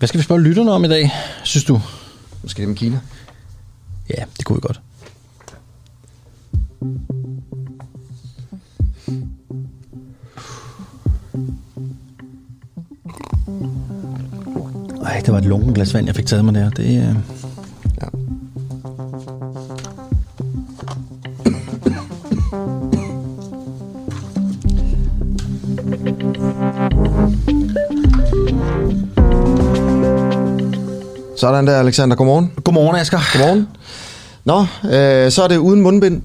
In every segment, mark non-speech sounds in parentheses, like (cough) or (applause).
Hvad skal vi spørge lytterne om i dag, synes du? Måske det med Kina? Ja, det kunne vi godt. Ej, det var et lunken glas vand, jeg fik taget mig der. Det, øh... Sådan der, Alexander. Godmorgen. Godmorgen, Asger. Godmorgen. Nå, øh, så er det uden mundbind.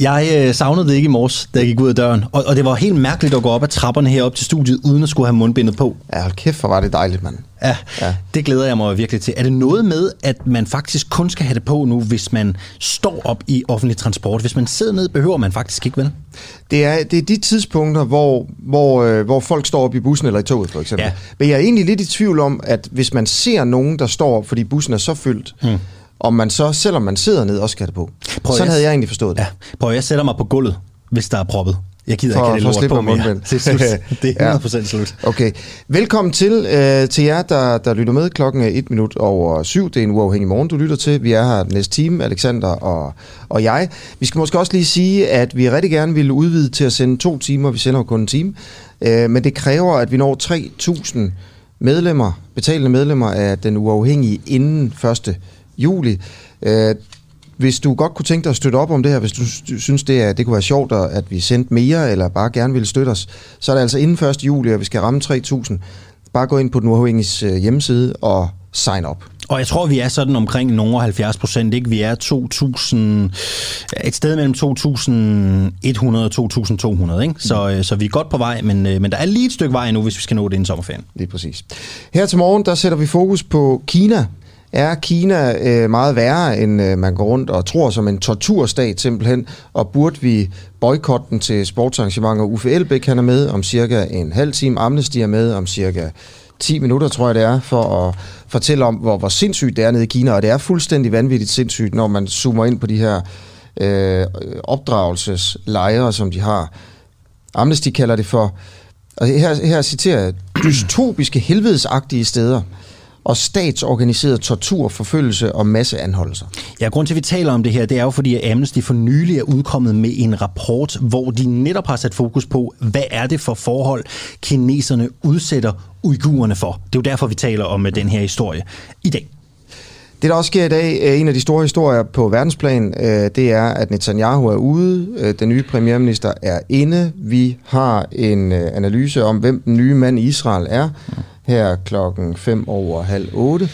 Jeg øh, savnede det ikke i morges, da jeg gik ud af døren. Og, og det var helt mærkeligt at gå op ad trapperne herop til studiet, uden at skulle have mundbindet på. Ja, hold kæft, hvor var det dejligt, mand. Ja, Ja. det glæder jeg mig virkelig til. Er det noget med, at man faktisk kun skal have det på nu, hvis man står op i offentlig transport? Hvis man sidder ned, behøver man faktisk ikke, vel? Det er, det er de tidspunkter, hvor, hvor, øh, hvor folk står op i bussen eller i toget, for eksempel. Ja. Men jeg er egentlig lidt i tvivl om, at hvis man ser nogen, der står op, fordi bussen er så fyldt, hmm. Om man så, selvom man sidder ned, også skal det på. Prøv, Sådan jeg- havde jeg egentlig forstået det. Ja, prøv jeg sætter mig på gulvet, hvis der er proppet. Jeg gider For- ikke have det lort på mere. (laughs) Det er slut. (laughs) Det er Ja. 100% slut. Okay. Velkommen til, øh, til jer, der, der lytter med. Klokken er et minut over syv. Det er en uafhængig morgen, du lytter til. Vi er her næste time, Alexander og, og jeg. Vi skal måske også lige sige, at vi rigtig gerne vil udvide til at sende to timer. Vi sender jo kun en time. Øh, men det kræver, at vi når 3.000 medlemmer, betalende medlemmer af den uafhængige inden 1. juli. Øh, hvis du godt kunne tænke dig at støtte op om det her, hvis du sy- synes, det, er, det kunne være sjovt, at vi sendte mere, eller bare gerne ville støtte os, så er det altså inden 1. juli, og vi skal ramme 3.000. Bare gå ind på den uafhængige øh, hjemmeside og sign op. Og jeg tror, vi er sådan omkring nogle 70 procent, ikke? Vi er 2000, et sted mellem 2100 og 2200, ikke? Så, øh, så vi er godt på vej, men, øh, men der er lige et stykke vej nu, hvis vi skal nå det inden sommerferien. Lige præcis. Her til morgen, der sætter vi fokus på Kina. Er Kina øh, meget værre, end øh, man går rundt og tror som en torturstat simpelthen? Og burde vi boykotte den til sportsarrangementer? Uffe Elbæk han er med om cirka en halv time. Amnesty er med om cirka 10 minutter, tror jeg det er, for at fortælle om, hvor, hvor sindssygt det er nede i Kina. Og det er fuldstændig vanvittigt sindssygt, når man zoomer ind på de her øh, opdragelseslejre, som de har. Amnesty kalder det for, og her, her citerer jeg, dystopiske helvedesagtige steder og statsorganiseret tortur, forfølgelse og masseanholdelser. Ja, grund til, at vi taler om det her, det er jo fordi, at Amnesty for nylig er udkommet med en rapport, hvor de netop har sat fokus på, hvad er det for forhold, kineserne udsætter uigurerne for. Det er jo derfor, vi taler om øh, den her historie i dag. Det, der også sker i dag, øh, en af de store historier på verdensplan, øh, det er, at Netanyahu er ude, den nye premierminister er inde. Vi har en analyse om, hvem den nye mand i Israel er, her klokken 5 over halv 8.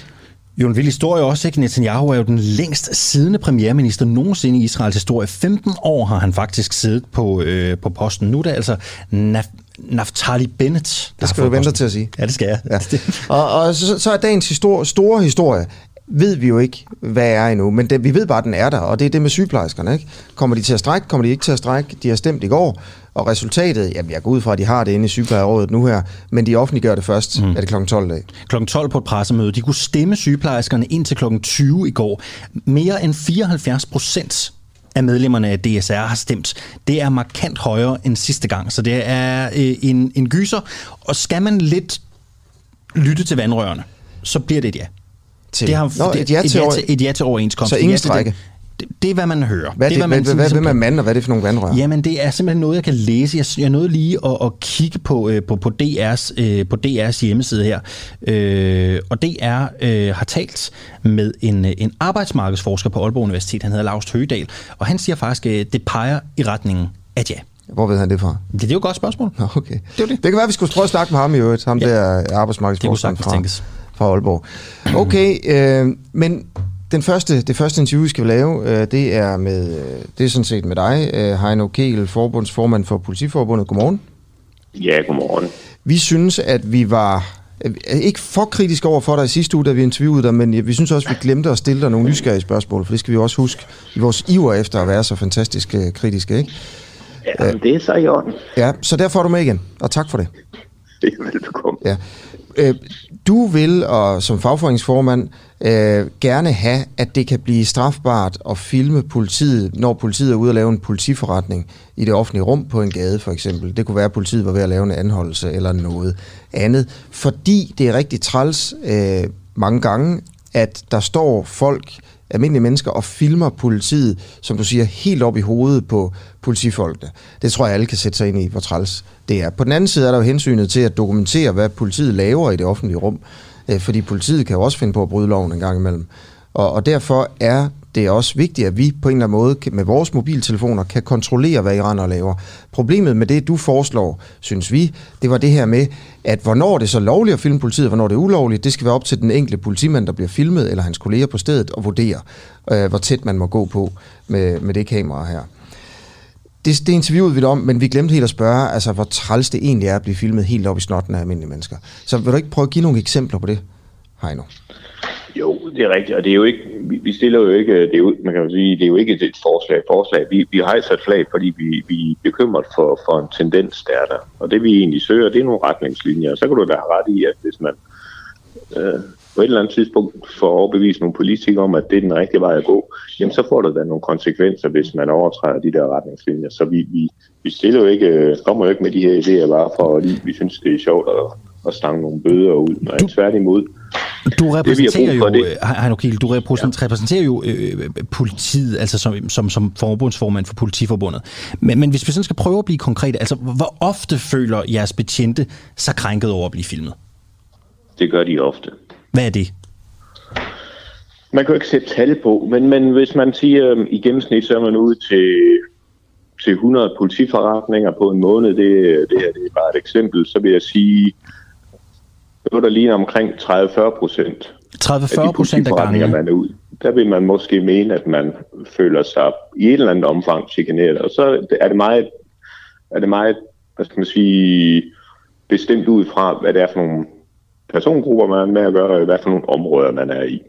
Jo, en vild historie også, ikke? Netanyahu er jo den længst siddende premierminister nogensinde i Israels historie. 15 år har han faktisk siddet på, øh, på posten. Nu er det altså Naf- Naftali Bennett, der Det skal du vente til at sige. Ja, det skal jeg. Ja. Og, og så, så er dagens histor- store historie, ved vi jo ikke, hvad er endnu, men det, vi ved bare, at den er der, og det er det med sygeplejerskerne. Ikke? Kommer de til at strække? Kommer de ikke til at strække? De har stemt i går, og resultatet, jamen jeg går ud fra, at de har det inde i sygeplejerådet nu her, men de offentliggør det først, mm. er det kl. 12 dag. Klokken 12 på et pressemøde. De kunne stemme sygeplejerskerne ind til klokken 20 i går. Mere end 74 procent af medlemmerne af DSR har stemt. Det er markant højere end sidste gang, så det er øh, en, en gyser. Og skal man lidt lytte til vandrørene, så bliver det et ja. Til. Det har, Nå, det, et ja til, et, et ja til overenskomst. Så ingen strejke? Det, det, det er, hvad man hører. Hvad er det, hvad hvad, man hvad, hvad, ligesom hvem er kan- mand, og hvad er det for nogle vandrør? Jamen, det er simpelthen noget, jeg kan læse. Jeg, jeg nåede lige at, at kigge på, øh, på, på, DR's, øh, på DR's hjemmeside her. Øh, og DR øh, har talt med en, øh, en arbejdsmarkedsforsker på Aalborg Universitet. Han hedder Lars Høgedal. Og han siger faktisk, at det peger i retningen at ja. Hvor ved han det fra? Det, det er jo et godt spørgsmål. Okay. Det, er det. det kan være, at vi skulle prøve at snakke med ham i øvrigt, ham Ja. der Det kunne arbejdsmarkedsforskeren fra. Fra Aalborg. Okay, øh, men den første, det første interview, vi skal lave, øh, det er med, øh, det er sådan set med dig, øh, Heino Kegel, forbundsformand for Politiforbundet. Godmorgen. Ja, godmorgen. Vi synes, at vi var øh, ikke for kritiske over for dig i sidste uge, da vi interviewede dig, men vi synes også, at vi glemte at stille dig nogle nysgerrige spørgsmål, for det skal vi også huske i vores iver efter at være så fantastisk øh, kritiske, ikke? Ja, det er så i orden. Ja, så derfor er du med igen, og tak for det. (laughs) det er velbekomme. Ja. Du vil, og som fagforeningsformand, øh, gerne have, at det kan blive strafbart at filme politiet, når politiet er ude at lave en politiforretning i det offentlige rum på en gade for eksempel. Det kunne være, at politiet var ved at lave en anholdelse eller noget andet. Fordi det er rigtig træls øh, mange gange, at der står folk, almindelige mennesker, og filmer politiet, som du siger, helt op i hovedet på politifolkene. Det tror jeg, alle kan sætte sig ind i, hvor træls det er. På den anden side er der jo hensynet til at dokumentere, hvad politiet laver i det offentlige rum. Øh, fordi politiet kan jo også finde på at bryde loven en gang imellem. Og, og derfor er det er også vigtigt, at vi på en eller anden måde med vores mobiltelefoner kan kontrollere, hvad Iran laver. Problemet med det, du foreslår, synes vi, det var det her med, at hvornår det er så lovligt at filme politiet, hvornår det er ulovligt, det skal være op til den enkelte politimand, der bliver filmet, eller hans kolleger på stedet, at vurdere, øh, hvor tæt man må gå på med, med det kamera her. Det, det interviewede vi om, men vi glemte helt at spørge, altså, hvor træls det egentlig er at blive filmet helt op i snotten af almindelige mennesker. Så vil du ikke prøve at give nogle eksempler på det, Heino? Jo, det er rigtigt, og det er jo ikke, vi stiller jo ikke, det er jo, man kan jo sige, det er jo ikke et forslag, forslag. Vi, vi hejser et flag, fordi vi, vi er bekymret for, for en tendens, der er der. Og det vi egentlig søger, det er nogle retningslinjer. Så kan du da have ret i, at hvis man øh, på et eller andet tidspunkt får overbevist nogle politikere om, at det er den rigtige vej at gå, jamen så får der da nogle konsekvenser, hvis man overtræder de der retningslinjer. Så vi, vi, vi stiller jo ikke, øh, kommer jo ikke med de her idéer bare for, at vi synes, det er sjovt at, at stange nogle bøder ud. Nej, du, tværtimod. Du repræsenterer det, jo, det. Heino Kiel, du repræsenterer, ja. jo øh, politiet, altså som, som, som forbundsformand for Politiforbundet. Men, men hvis vi sådan skal prøve at blive konkrete, altså hvor ofte føler jeres betjente sig krænket over at blive filmet? Det gør de ofte. Hvad er det? Man kan jo ikke sætte tal på, men, men hvis man siger, at i gennemsnit så er man ude til, til 100 politiforretninger på en måned, det, det her det er bare et eksempel, så vil jeg sige, noget der ligner omkring 30-40 procent 30-40 procent af gangene? man er ud. Der vil man måske mene, at man føler sig i et eller andet omfang chikaneret. Og så er det meget, er det meget hvad skal man sige, bestemt ud fra, hvad det er for nogle persongrupper, man er med at gøre, og hvad for nogle områder, man er i.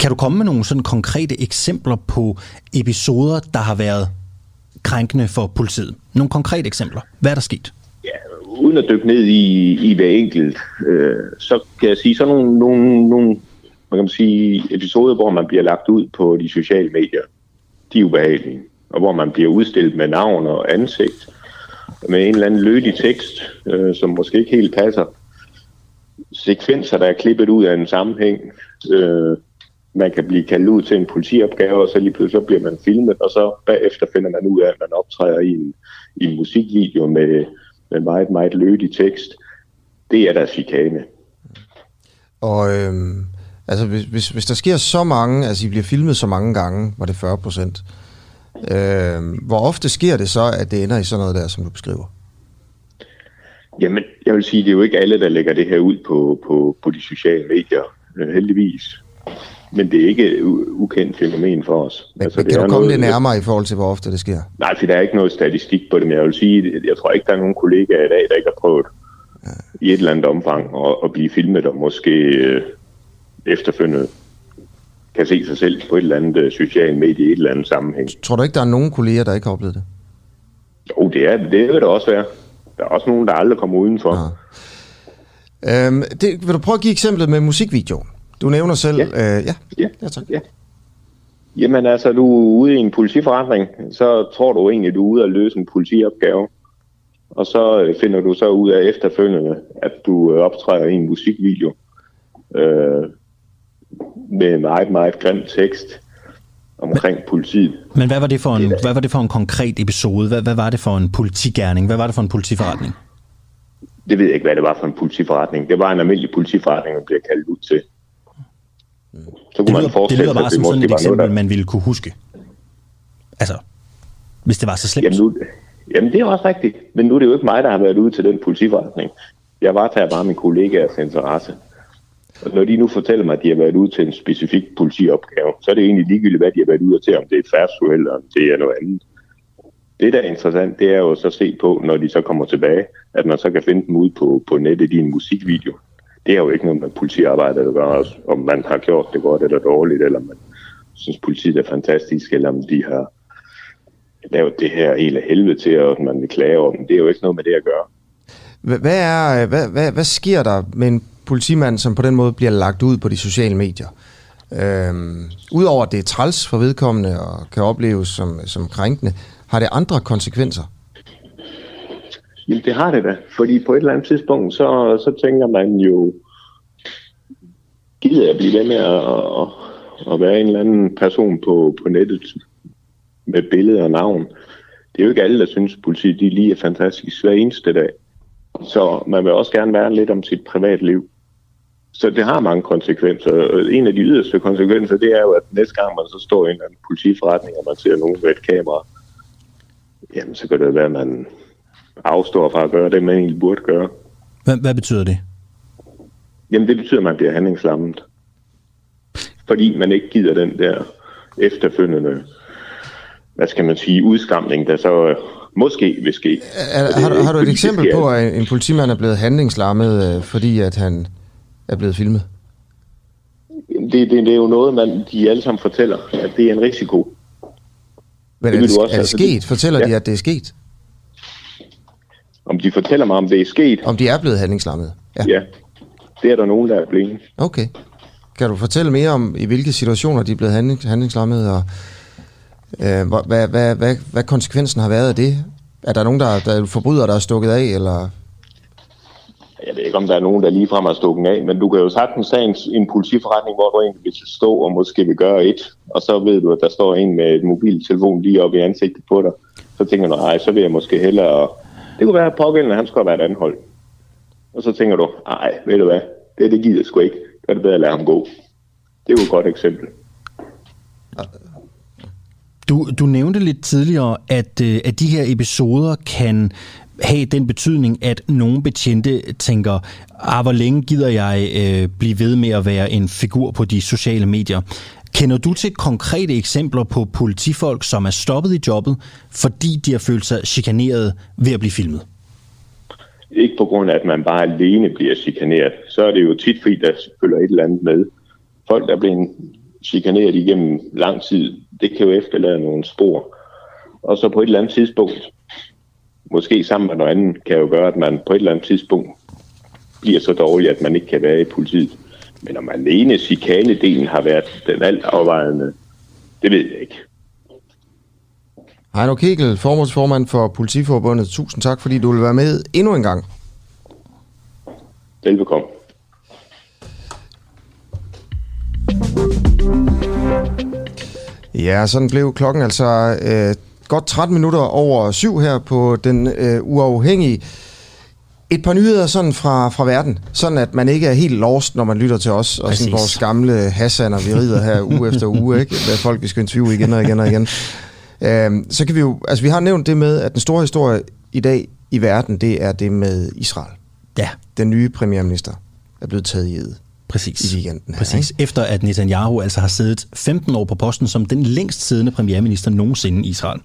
Kan du komme med nogle sådan konkrete eksempler på episoder, der har været krænkende for politiet? Nogle konkrete eksempler. Hvad er der sket? Ja, uden at dykke ned i, i hver enkelt, øh, så kan jeg sige sådan nogle, nogle, nogle man kan sige, episoder, hvor man bliver lagt ud på de sociale medier. De er ubehagelige. Og hvor man bliver udstillet med navn og ansigt, med en eller anden lødig tekst, øh, som måske ikke helt passer sekvenser, der er klippet ud af en sammenhæng. Øh, man kan blive kaldt ud til en politiopgave, og så lige pludselig så bliver man filmet, og så bagefter finder man ud af, at man optræder i en, i en musikvideo med, med meget, meget lødig tekst. Det er der chikane. Og øhm, altså, hvis, hvis, hvis der sker så mange, altså I bliver filmet så mange gange, var det 40 procent, øhm, hvor ofte sker det så, at det ender i sådan noget der, som du beskriver? Jamen, jeg vil sige, det er jo ikke alle, der lægger det her ud på, på, på de sociale medier, øh, heldigvis. Men det er ikke et ukendt fænomen for os. Men, altså, det kan du komme noget, lidt nærmere i forhold til, hvor ofte det sker? Nej, for der er ikke noget statistik på det, men jeg vil sige, jeg tror ikke, der er nogen kollegaer i dag, der ikke har prøvet ja. i et eller andet omfang at, at blive filmet og måske øh, efterfølgende kan se sig selv på et eller andet øh, socialt medie i et eller andet sammenhæng. Tror du ikke, der er nogen kolleger, der ikke har oplevet det? Jo, det, er, det vil det også være. Der er også nogen, der aldrig kommer udenfor. Ja. Øhm, det, vil du prøve at give eksemplet med musikvideoen? Du nævner selv... Ja, øh, ja. ja. ja, tak. ja. Jamen altså, du er ude i en politiforretning, så tror du egentlig, du er ude at løse en politiopgave. Og så øh, finder du så ud af efterfølgende, at du øh, optræder i en musikvideo øh, med meget, meget grim tekst omkring men, politiet. Men hvad var det for en, det hvad var det for en konkret episode? Hvad, hvad var det for en politigærning? Hvad var det for en politiforretning? Det ved jeg ikke, hvad det var for en politiforretning. Det var en almindelig politiforretning, man bliver kaldt ud til. Så kunne det lyder, man forestille det lyder bare som sådan et eksempel, der... man ville kunne huske. Altså, hvis det var så slemt. Jamen, nu, jamen, det er også rigtigt. Men nu er det jo ikke mig, der har været ude til den politiforretning. Jeg varetager bare min kollegaers interesse. Og når de nu fortæller mig, at de har været ude til en specifik politiopgave, så er det egentlig ligegyldigt, hvad de har været ude til, om det er et færdsuheld eller om det er noget andet. Det, der er interessant, det er jo så at se på, når de så kommer tilbage, at man så kan finde dem ud på, på nettet i en musikvideo. Det er jo ikke noget med politiarbejde at gøre, om man har gjort det godt eller dårligt, eller man synes, politiet er fantastisk, eller om de har lavet det her hele helvede til, og man vil klage om. Det er jo ikke noget med det at gøre. Hvad, er, hvad, hvad, hvad sker der med en politimand, som på den måde bliver lagt ud på de sociale medier? Øhm, Udover at det er træls for vedkommende og kan opleves som, som krænkende, har det andre konsekvenser? Jamen, det har det da. Fordi på et eller andet tidspunkt, så, så tænker man jo, gider jeg blive ved med at, at, at være en eller anden person på, på nettet med billede og navn. Det er jo ikke alle, der synes, at politiet de lige er fantastisk hver eneste dag. Så man vil også gerne være lidt om sit privatliv. Så det har mange konsekvenser. En af de yderste konsekvenser, det er jo, at næste gang man så står i en eller anden politiforretning, og man ser nogen ved et kamera, jamen så kan det være, at man afstår fra at gøre det, man egentlig burde gøre. Hvad, hvad betyder det? Jamen det betyder, at man bliver handlingslammet. Fordi man ikke gider den der efterfølgende, hvad skal man sige, udskamning, der så øh, måske vil ske. Er, har, du, har du et eksempel på, at en politimand er blevet handlingslammet, øh, fordi at han er blevet filmet? Det, det, det er jo noget, man, de alle sammen fortæller, at det er en risiko. Men Det er det, du også, er det altså, sket? det- Fortæller Ja. de, at det er sket? Om de fortæller mig, om det er sket, Om de er blevet handlingslammet? Ja. ja, det er der nogen, der er blevet. Okay. Kan du fortælle mere om, i hvilke situationer de er blevet handling, handlingslammet, og øh, hvad, hvad, hvad, hvad konsekvensen har været af det? Er der nogen, der, der er forbrydere, der er stukket af, eller... Jeg ved ikke, om der er nogen, der ligefrem har stukket af, men du kan jo sagtens have en, en politiforretning, hvor du egentlig vil stå og måske vil gøre et, og så ved du, at der står en med et mobiltelefon lige oppe i ansigtet på dig. Så tænker du, nej, så vil jeg måske hellere... Det kunne være, at pågældende, han skulle have været anholdt. Og så tænker du, nej, ved du hvad, det, det gider jeg sgu ikke. Så er det bedre at lade ham gå. Det er jo et godt eksempel. Du, du nævnte lidt tidligere, at, øh, at de her episoder kan have den betydning, at nogle betjente tænker, ah, hvor længe gider jeg øh, blive ved med at være en figur på de sociale medier? Kender du til konkrete eksempler på politifolk, som er stoppet i jobbet, fordi de har følt sig chikaneret ved at blive filmet? Ikke på grund af, at man bare alene bliver chikaneret. Så er det jo tit, fordi der følger et eller andet med. Folk, der bliver chikaneret igennem lang tid, det kan jo efterlade nogle spor. Og så på et eller andet tidspunkt, måske sammen med noget andet, kan jo gøre, at man på et eller andet tidspunkt bliver så dårlig, at man ikke kan være i politiet. Men om alene chikanedelen har været den alt afvejende, det ved jeg ikke. Heino Kegel, formålsformand for Politiforbundet. Tusind tak, fordi du vil være med endnu en gang. Velbekomme. Ja, sådan blev klokken altså øh, godt 13 minutter over syv her på den øh, uafhængige. Et par nyheder sådan fra, fra verden, sådan at man ikke er helt lost, når man lytter til os, og sådan Præcis. vores gamle Hassan og vi rider her (laughs) uge efter uge, ikke? Hvad folk vi skal interviewe igen og igen og igen. Øhm, så kan vi jo, altså vi har nævnt det med, at den store historie i dag i verden, det er det med Israel. Ja, Den nye premierminister er blevet taget i ed. præcis. I weekenden her, Præcis. Efter at Netanyahu altså har siddet 15 år på posten som den længst siddende premierminister nogensinde i Israel.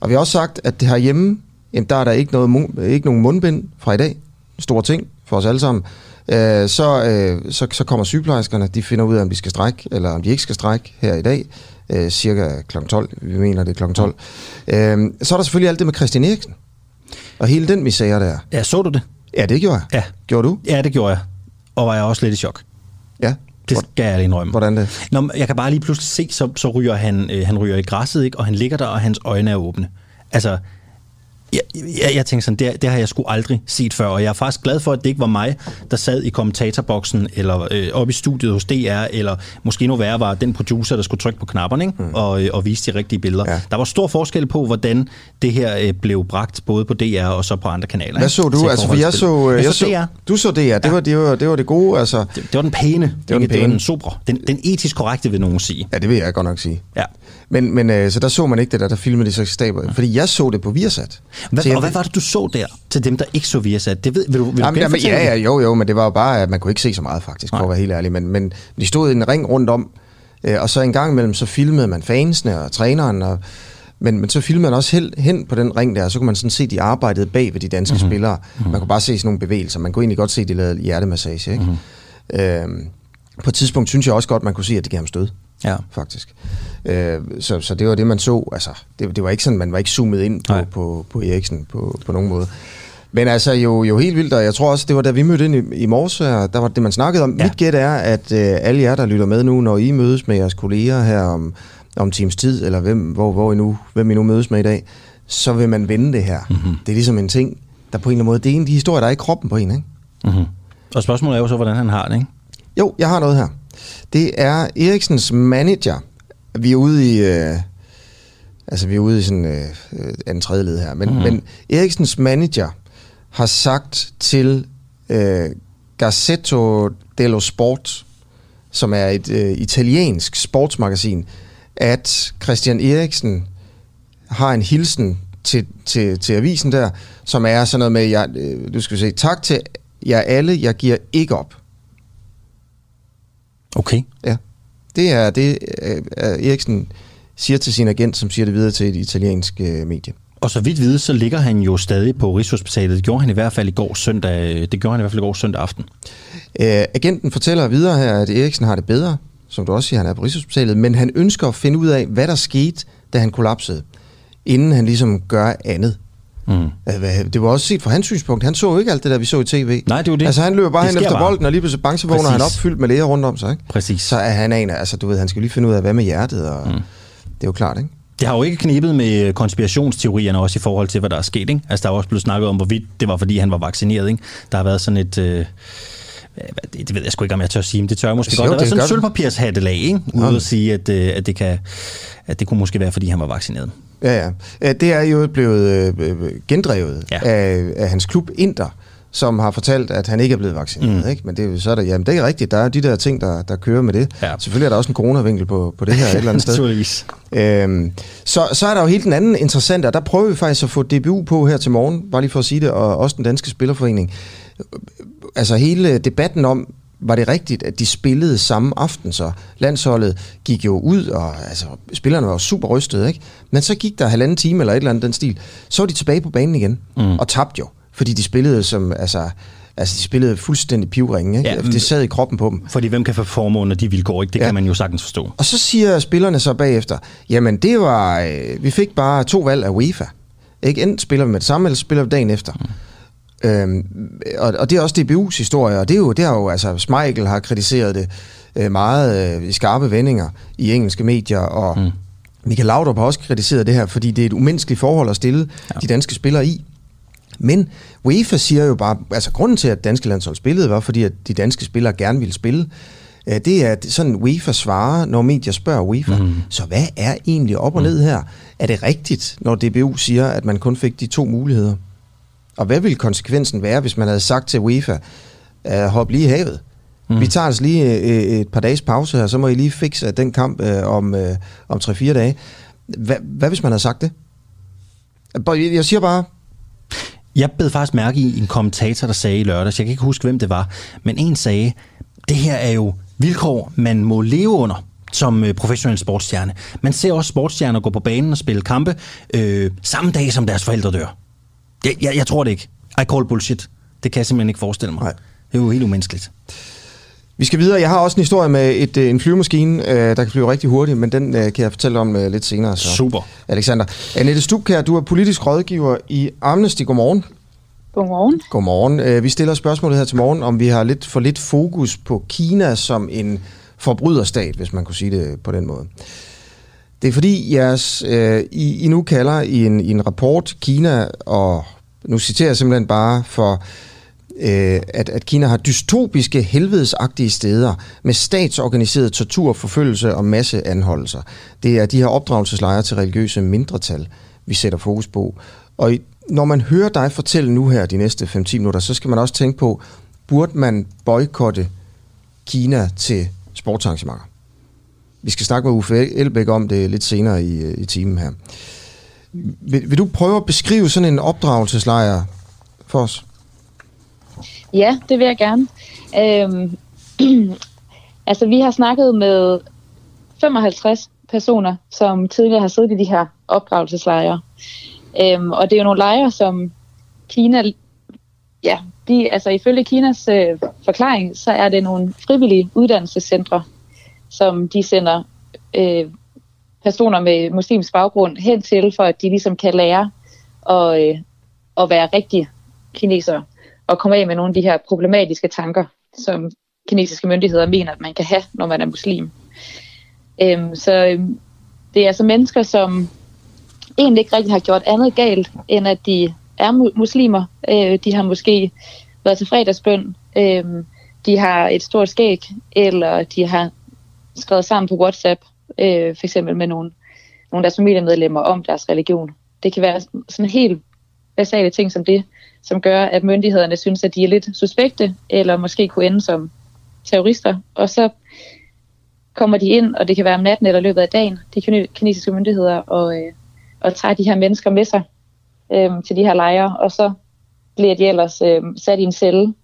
Og vi har også sagt, at det herhjemme, jamen, der er der ikke, noget, ikke nogen mundbind fra i dag. Store ting for os alle sammen. Øh, så, øh, så, så kommer sygeplejerskerne, de finder ud af, om de skal strække, eller om de ikke skal strække her i dag, øh, cirka kl. 12. Vi mener, det er kl. 12. Øh, så er der selvfølgelig alt det med Christian Eriksen. Og hele den misære der. Ja, så du det? Ja, det gjorde jeg. Ja. Gjorde du? Ja, det gjorde jeg. Og var jeg også lidt i chok. Ja. Det skal jeg indrømme. Hvordan det? Nå, jeg kan bare lige pludselig se, så, så ryger han, øh, han ryger i græsset, ikke? og han ligger der, og hans øjne er åbne. Altså, jeg, jeg, jeg tænker sådan, det, det har jeg sgu aldrig set før, og jeg er faktisk glad for, at det ikke var mig, der sad i kommentatorboksen, eller øh, oppe i studiet hos DR, eller måske endnu værre var den producer, der skulle trykke på knapperne, ikke? Mm. Og, øh, og vise de rigtige billeder. Ja. Der var stor forskel på, hvordan det her øh, blev bragt, både på DR og så på andre kanaler. Hvad ikke? så du? Altså, for jeg så... Jeg jeg så, DR. Du så DR. Det, var, det, var, det var det gode, altså... Det, det var den pæne. Det var den Det var pæne. den sobre. Den, den etisk korrekte, vil nogen sige. Ja, det vil jeg godt nok sige. Ja. Men, men øh, så der så man ikke det der, der filmede de så staber. Fordi jeg så det på Viasat. Hvad, Så jeg- og hvad var det, du så der, til dem, der ikke så Viasat? Det ved, vil du, vil du Jamen, jamen, genfortælle ja, ja, jo, jo, men det var jo bare, at man kunne ikke se så meget faktisk, for Nej. at være helt ærlig. Men, men de stod i en ring rundt om, øh, og så en gang imellem, så filmede man fansene og træneren, og, men, men så filmede man også hen, hen på den ring der, og så kunne man sådan se, de arbejdede bag ved de danske mm-hmm. spillere. Man kunne bare se sådan nogle bevægelser. Man kunne egentlig godt se, at de lavede hjertemassage. Ikke? Mm-hmm. Øhm, på et tidspunkt synes jeg også godt, man kunne se, at det gav ham stød. Ja. Faktisk. Øh, så, så det var det, man så. Altså, det, det var ikke sådan, man var ikke zoomet ind på, Nej. på, på Eriksen på, på nogen måde. Men altså jo, jo helt vildt, og jeg tror også, det var da vi mødte ind i, i morges, der var det, man snakkede om. Ja. Mit gæt er, at øh, alle jer, der lytter med nu, når I mødes med jeres kolleger her om, om times tid, eller hvem, hvor, hvor I nu, hvem I nu mødes med i dag, så vil man vende det her. Mm-hmm. Det er ligesom en ting, der på en eller anden måde, det er en af de historier, der er i kroppen på en, ikke? Mm-hmm. Og spørgsmålet er jo så, hvordan han har det, ikke? Jo, jeg har noget her. Det er Eriksens manager. Vi er ude i... Øh, altså, vi er ude i sådan øh, en tredje led her. Men, mm-hmm. men Eriksens manager har sagt til øh, Gazzetto dello Sport, som er et øh, italiensk sportsmagasin, at Christian Eriksen har en hilsen til, til, til avisen der, som er sådan noget med, jeg, øh, du skal se, tak til jer alle, jeg giver ikke op. Okay. Ja. Det er det, øh, Eriksen siger til sin agent, som siger det videre til et italiensk øh, medie. Og så vidt vide, så ligger han jo stadig på Rigshospitalet. Det gjorde han i hvert fald i går søndag, det gjorde han i hvert fald i går søndag aften. Øh, agenten fortæller videre her, at Eriksen har det bedre, som du også siger, han er på Rigshospitalet, men han ønsker at finde ud af, hvad der skete, da han kollapsede, inden han ligesom gør andet. Mm. Det var også set fra hans synspunkt. Han så jo ikke alt det der, vi så i tv. Nej, det var det. Altså han løber bare hen efter bare. bolden, og lige pludselig bankevågner han opfyldt med læger rundt om sig. Ikke? Præcis. Så er han en altså du ved, han skal lige finde ud af, hvad med hjertet, og mm. det er jo klart, ikke? Det har jo ikke knibet med konspirationsteorierne også i forhold til, hvad der er sket. Ikke? Altså, der er også blevet snakket om, hvorvidt det var, fordi han var vaccineret. Ikke? Der har været sådan et... Øh, det, ved jeg sgu ikke, om jeg tør at sige, men det tør jeg måske godt. Der er sådan en sølvpapirshattelag, ikke? Ude at sige, at, øh, at, det kan, at det kunne måske være, fordi han var vaccineret. Ja, ja. Det er jo blevet øh, gendrevet ja. af, af hans klub Inter, som har fortalt, at han ikke er blevet vaccineret. Mm. Ikke? Men det, så er der, jamen, det er rigtigt. Der er de der ting, der, der kører med det. Ja. Selvfølgelig er der også en coronavinkel på, på det her et eller andet (laughs) sted. Naturligvis. Øhm, så, så er der jo helt den anden interessante, og der prøver vi faktisk at få DBU på her til morgen, bare lige for at sige det, og også den danske spillerforening. Altså hele debatten om, var det rigtigt, at de spillede samme aften, så landsholdet gik jo ud, og altså, spillerne var super rystede, ikke? Men så gik der halvanden time eller et eller andet den stil, så var de tilbage på banen igen, mm. og tabte jo, fordi de spillede som, altså, Altså, de spillede fuldstændig pivringe, ikke? Ja, det sad i kroppen på dem. Fordi hvem kan forme under de vilkår, ikke? Det ja. kan man jo sagtens forstå. Og så siger spillerne så bagefter, jamen det var, øh, vi fik bare to valg af UEFA. Ikke? Enten spiller vi med det samme, eller spiller vi dagen efter. Mm. Øhm, og, og det er også DBU's historie, og det er jo, det er jo altså, Schmeichel har kritiseret det øh, meget øh, i skarpe vendinger i engelske medier, og mm. Michael Laudrup har også kritiseret det her, fordi det er et umenneskeligt forhold at stille ja. de danske spillere i. Men UEFA siger jo bare, altså grunden til, at danske landshold spillede, var fordi, at de danske spillere gerne ville spille. Øh, det er sådan, UEFA svarer, når medier spørger UEFA. Mm. Så hvad er egentlig op og ned her? Er det rigtigt, når DBU siger, at man kun fik de to muligheder? Og hvad ville konsekvensen være, hvis man havde sagt til UEFA, uh, hop lige i havet? Mm. Vi tager altså lige uh, et par dages pause her, så må I lige fikse den kamp uh, om, uh, om 3-4 dage. Hva, hvad hvis man havde sagt det? Jeg siger bare... Jeg bed faktisk mærke i en kommentator, der sagde i lørdags, jeg kan ikke huske, hvem det var, men en sagde, det her er jo vilkår, man må leve under som professionel sportsstjerne. Man ser også sportsstjerner gå på banen og spille kampe øh, samme dag, som deres forældre dør. Jeg, jeg, jeg tror det ikke. I call bullshit. Det kan jeg simpelthen ikke forestille mig. Nej. Det er jo helt umenneskeligt. Vi skal videre. Jeg har også en historie med et, øh, en flyvemaskine, øh, der kan flyve rigtig hurtigt, men den øh, kan jeg fortælle om lidt senere. Så. Super. Alexander. Annette Stubkær, du er politisk rådgiver i Amnesty. Godmorgen. Godmorgen. Godmorgen. Vi stiller spørgsmålet her til morgen, om vi har lidt for lidt fokus på Kina som en forbryderstat, hvis man kunne sige det på den måde. Det er fordi, jeres, øh, I, I nu kalder i en, i en rapport Kina, og nu citerer jeg simpelthen bare for, øh, at, at Kina har dystopiske, helvedesagtige steder med statsorganiseret tortur, forfølgelse og masseanholdelser. Det er de her opdragelseslejre til religiøse mindretal, vi sætter fokus på. Og i, når man hører dig fortælle nu her de næste 5-10 minutter, så skal man også tænke på, burde man boykotte Kina til sportsarrangementer? Vi skal snakke med Uffe Elbæk om det lidt senere i, øh, i timen her. Vil, vil du prøve at beskrive sådan en opdragelseslejr for os? Ja, det vil jeg gerne. Øhm, (clears throat) altså, vi har snakket med 55 personer, som tidligere har siddet i de her opdragelseslejre. Øhm, og det er jo nogle lejre, som Kina, ja, de, altså ifølge Kinas øh, forklaring, så er det nogle frivillige uddannelsescentre, som de sender øh, personer med muslimsk baggrund hen til, for at de ligesom kan lære at, øh, at være rigtig kinesere og komme af med nogle af de her problematiske tanker, som kinesiske myndigheder mener, at man kan have, når man er muslim. Øhm, så øhm, det er altså mennesker, som egentlig ikke rigtig har gjort andet galt, end at de er muslimer. Øh, de har måske været til fredagsbøn, øh, de har et stort skæg, eller de har skrevet sammen på WhatsApp, øh, for eksempel med nogle, nogle af deres familiemedlemmer om deres religion. Det kan være sådan helt basale ting som det, som gør, at myndighederne synes, at de er lidt suspekte, eller måske kunne ende som terrorister. Og så kommer de ind, og det kan være om natten eller løbet af dagen, de kinesiske myndigheder, og, øh, og tager de her mennesker med sig øh, til de her lejre, og så bliver de ellers øh, sat i en celle,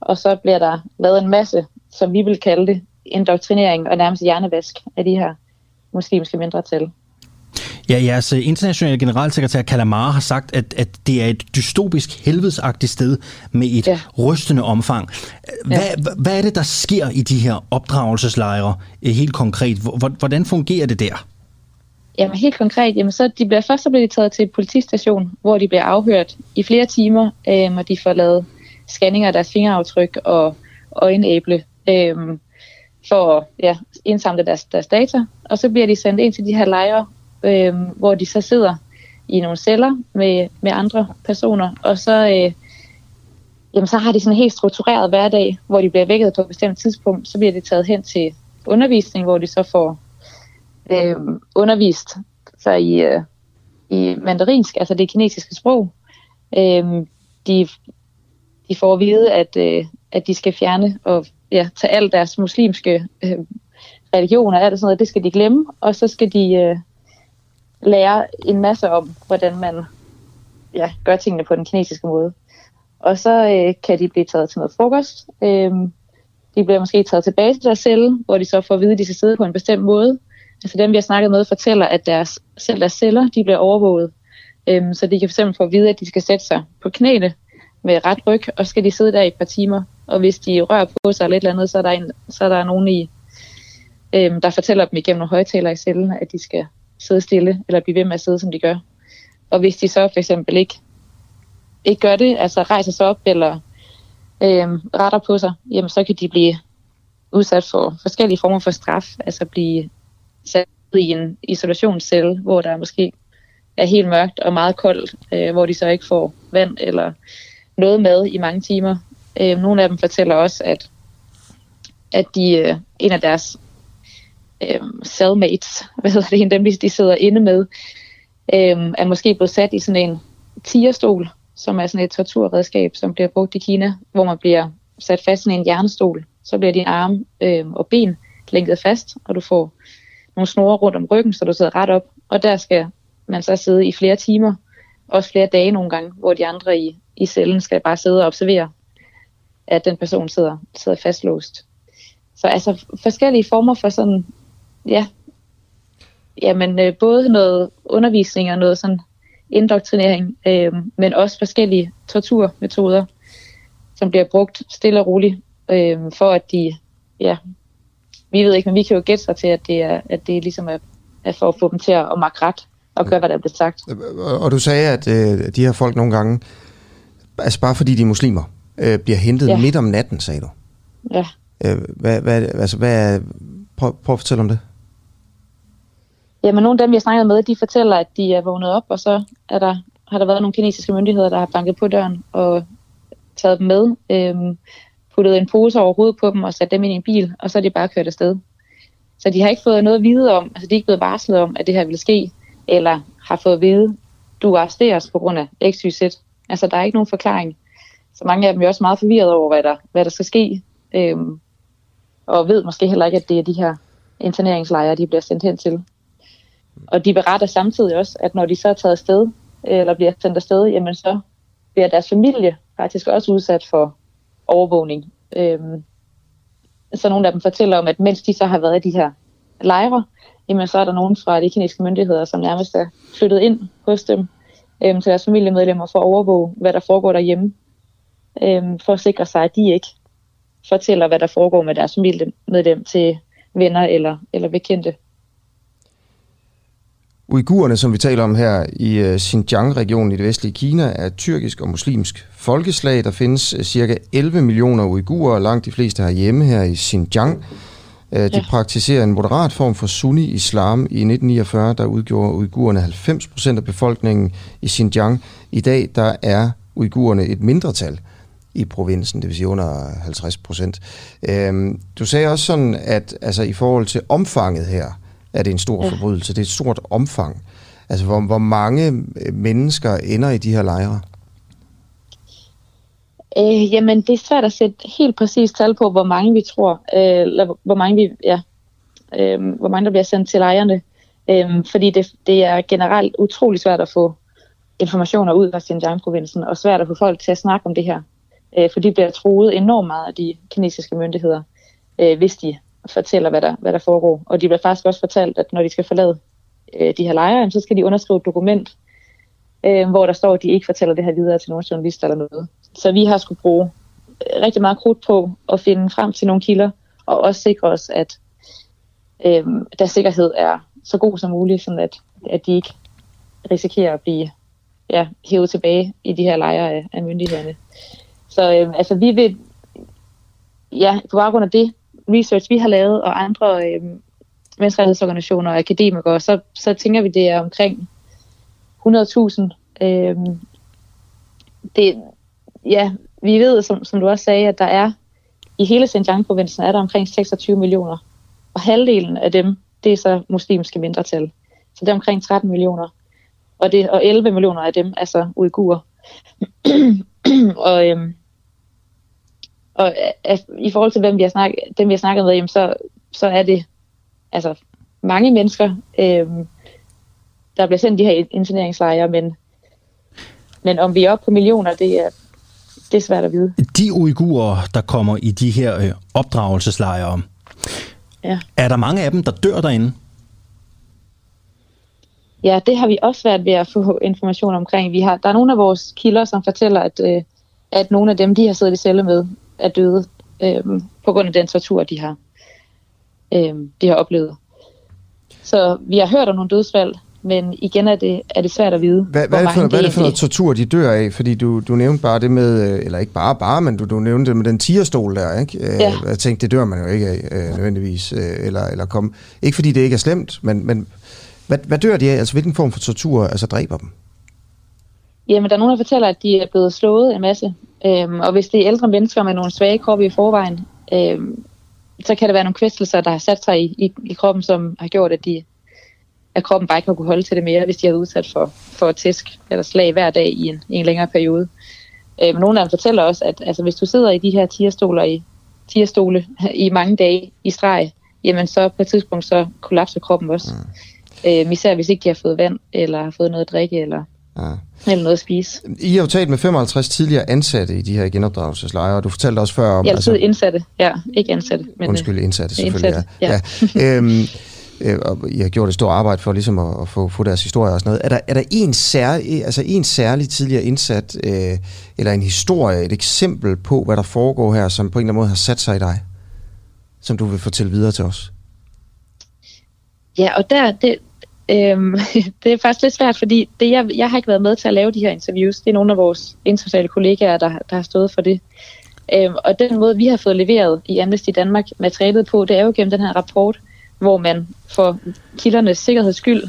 og så bliver der lavet en masse, som vi vil kalde det, indoktrinering og nærmest hjernevask af de her muslimske mindretal. Ja, jeres internationale generalsekretær Kalamar har sagt, at, at det er et dystopisk helvedesagtigt sted med et ja. rystende omfang. Hvad, ja. hvad er det, der sker i de her opdragelseslejre øh, helt konkret? Hvordan fungerer det der? Jamen helt konkret, jamen så de bliver først så bliver de taget til politistation, hvor de bliver afhørt i flere timer, øhm, og de får lavet scanninger af deres fingeraftryk og øjenæble øhm, for at ja, indsamle deres, deres data. Og så bliver de sendt ind til de her lejre, øh, hvor de så sidder i nogle celler med, med andre personer, og så, øh, jamen, så har de sådan en helt struktureret hverdag, hvor de bliver vækket på et bestemt tidspunkt. Så bliver de taget hen til undervisning, hvor de så får øh, undervist sig i, øh, i mandarinsk, altså det kinesiske sprog. Øh, de, de får at vide, at, øh, at de skal fjerne og ja, tage al deres muslimske øh, religioner, og alt sådan noget, det skal de glemme, og så skal de øh, lære en masse om, hvordan man ja, gør tingene på den kinesiske måde. Og så øh, kan de blive taget til noget frokost. Øh, de bliver måske taget tilbage til deres celle, hvor de så får at vide, at de skal sidde på en bestemt måde. Altså dem, vi har snakket med, fortæller, at deres, selv deres celler de bliver overvåget. Øh, så de kan fx få at vide, at de skal sætte sig på knæene med ret ryg, og skal de sidde der i et par timer. Og hvis de rører på sig eller et eller andet, så er der, en, så er der nogen, i, øhm, der fortæller dem igennem nogle højtaler i cellen, at de skal sidde stille, eller blive ved med at sidde, som de gør. Og hvis de så for eksempel ikke, ikke gør det, altså rejser sig op, eller øhm, retter på sig, jamen så kan de blive udsat for forskellige former for straf, altså blive sat i en isolationscelle, hvor der måske er helt mørkt og meget koldt, øh, hvor de så ikke får vand eller noget med i mange timer. Øh, nogle af dem fortæller også, at, at de, øh, en af deres øh, cellmates, (laughs) hvad hedder det, en dem, de sidder inde med, øh, er måske blevet sat i sådan en tierstol, som er sådan et torturredskab, som bliver brugt i Kina, hvor man bliver sat fast i en jernstol. Så bliver dine arme øh, og ben lænket fast, og du får nogle snore rundt om ryggen, så du sidder ret op. Og der skal man så sidde i flere timer, også flere dage nogle gange, hvor de andre i, i cellen skal bare sidde og observere, at den person sidder, sidder fastlåst. Så altså forskellige former for sådan, ja, jamen øh, både noget undervisning og noget sådan indoktrinering, øh, men også forskellige torturmetoder, som bliver brugt stille og roligt, øh, for at de ja, vi ved ikke, men vi kan jo gætte sig til, at det er, at det ligesom er, er for at få dem til at, at makke ret og gøre, hvad der bliver sagt. Og du sagde, at øh, de her folk nogle gange, altså bare fordi de er muslimer, øh, bliver hentet ja. midt om natten, sagde du. Ja. Øh, hvad, hvad, altså, hvad, prøv, prøv at fortælle om det. Jamen, nogle af dem, jeg snakket med, de fortæller, at de er vågnet op, og så er der, har der været nogle kinesiske myndigheder, der har banket på døren og taget dem med. Øhm, puttet en pose over hovedet på dem og sat dem ind i en bil, og så er de bare kørt afsted. Så de har ikke fået noget at vide om, altså de er ikke blevet varslet om, at det her vil ske, eller har fået at vide, du arresteres på grund af XYZ. Altså der er ikke nogen forklaring. Så mange af dem er også meget forvirret over, hvad der, hvad der skal ske, øhm, og ved måske heller ikke, at det er de her interneringslejre, de bliver sendt hen til. Og de beretter samtidig også, at når de så er taget afsted, eller bliver sendt afsted, jamen så bliver deres familie faktisk også udsat for overvågning. Øhm, så nogle af dem fortæller om, at mens de så har været i de her lejre, jamen så er der nogen fra de kinesiske myndigheder, som nærmest er flyttet ind hos dem øhm, til deres familiemedlemmer for at overvåge, hvad der foregår derhjemme, øhm, for at sikre sig, at de ikke fortæller, hvad der foregår med deres familiemedlem til venner eller, eller bekendte. Uigurerne, som vi taler om her i øh, Xinjiang-regionen i det vestlige Kina, er et tyrkisk og muslimsk folkeslag. Der findes øh, cirka 11 millioner uigurer, langt de fleste hjemme her i Xinjiang. De ja. praktiserer en moderat form for sunni-islam. I 1949 der udgjorde uigurerne 90% af befolkningen i Xinjiang. I dag der er uigurerne et mindretal i provinsen, det vil sige under 50 procent. Øhm, du sagde også sådan, at altså, i forhold til omfanget her, er det en stor ja. forbrydelse. Det er et stort omfang. Altså, hvor, hvor mange mennesker ender i de her lejre? Øh, jamen, det er svært at sætte helt præcist tal på, hvor mange vi tror, øh, eller hvor mange vi, ja, øh, hvor mange der bliver sendt til lejrene. Øh, fordi det, det er generelt utrolig svært at få informationer ud fra Xinjiang-provincen, og svært at få folk til at snakke om det her. Øh, for de bliver troet enormt meget af de kinesiske myndigheder, øh, hvis de fortæller, hvad der, hvad der foregår. Og de bliver faktisk også fortalt, at når de skal forlade øh, de her lejre, så skal de underskrive et dokument, øh, hvor der står, at de ikke fortæller det her videre til nogen journalister eller noget. Så vi har skulle bruge øh, rigtig meget krudt på at finde frem til nogle kilder, og også sikre os, at øh, deres sikkerhed er så god som muligt, sådan at, at de ikke risikerer at blive ja, hævet tilbage i de her lejre af, af myndighederne. Så øh, altså, vi vil, ja, på baggrund af det research, vi har lavet, og andre øh, menneskerettighedsorganisationer og akademikere, så, så tænker vi, det er omkring 100.000. Øh, det, ja, vi ved, som, som du også sagde, at der er i hele Xinjiang-provincen er der omkring 26 millioner, og halvdelen af dem, det er så muslimske mindretal. Så det er omkring 13 millioner. Og, det, og 11 millioner af dem er så uigurer. (clears throat) og, øhm, og altså, i forhold til, hvem vi har snakket, dem vi har snakket med, jamen, så, så er det altså mange mennesker, øhm, der bliver sendt de her interneringslejre, men, men om vi er oppe på millioner, det er, det er svært at vide. De uigurer, der kommer i de her øh, opdragelseslejre, ja. er der mange af dem, der dør derinde? Ja, det har vi også været ved at få information omkring. Vi har, der er nogle af vores kilder, som fortæller, at, øh, at nogle af dem, de har siddet i celle med, er døde øh, på grund af den tortur, de har, øh, de har oplevet. Så vi har hørt om nogle dødsfald, men igen er det, er det svært at vide, hvad, hvad, er det for, hvad er det for noget tortur, de dør af? Fordi du, du nævnte bare det med, øh, eller ikke bare bare, men du, du nævnte det med den tierstol der, ikke? Øh, ja. Jeg tænkte, det dør man jo ikke af, øh, nødvendigvis. Eller, eller kom. Ikke fordi det ikke er slemt, men, men hvad, hvad dør de af? Altså hvilken form for tortur altså, dræber dem? Jamen, der er nogen, der fortæller, at de er blevet slået en masse. Øhm, og hvis det er ældre mennesker med nogle svage kroppe i forvejen, øhm, så kan der være nogle kvæstelser, der har sat sig i, i, i kroppen, som har gjort, at, de, at kroppen bare ikke har kunne holde til det mere, hvis de har været udsat for, for tæsk eller slag hver dag i en, i en længere periode. Øhm, nogle af dem fortæller også, at altså, hvis du sidder i de her tierstoler i, tierstole i mange dage i streg, jamen så på et tidspunkt så kollapser kroppen også. Mm. Øhm, især hvis ikke de har fået vand, eller har fået noget at drikke, eller Ja. Eller noget at spise. I har jo talt med 55 tidligere ansatte i de her genopdragelseslejre, og du fortalte også før om... Ja, altså, indsatte. Ja, ikke ansatte. Men, undskyld, indsatte selvfølgelig. Indsatte, ja. ja. (laughs) øhm, øh, og I har gjort et stort arbejde for ligesom at, at få, få deres historie og sådan noget. Er der, er der en, særlig, altså en særlig tidligere indsat, øh, eller en historie, et eksempel på, hvad der foregår her, som på en eller anden måde har sat sig i dig, som du vil fortælle videre til os? Ja, og der, det, Øhm, (laughs) det er faktisk lidt svært, fordi det, jeg, jeg har ikke været med til at lave de her interviews. Det er nogle af vores internationale kollegaer, der, der har stået for det. Øhm, og den måde, vi har fået leveret i Amnesty Danmark materialet på, det er jo gennem den her rapport, hvor man for kildernes sikkerheds skyld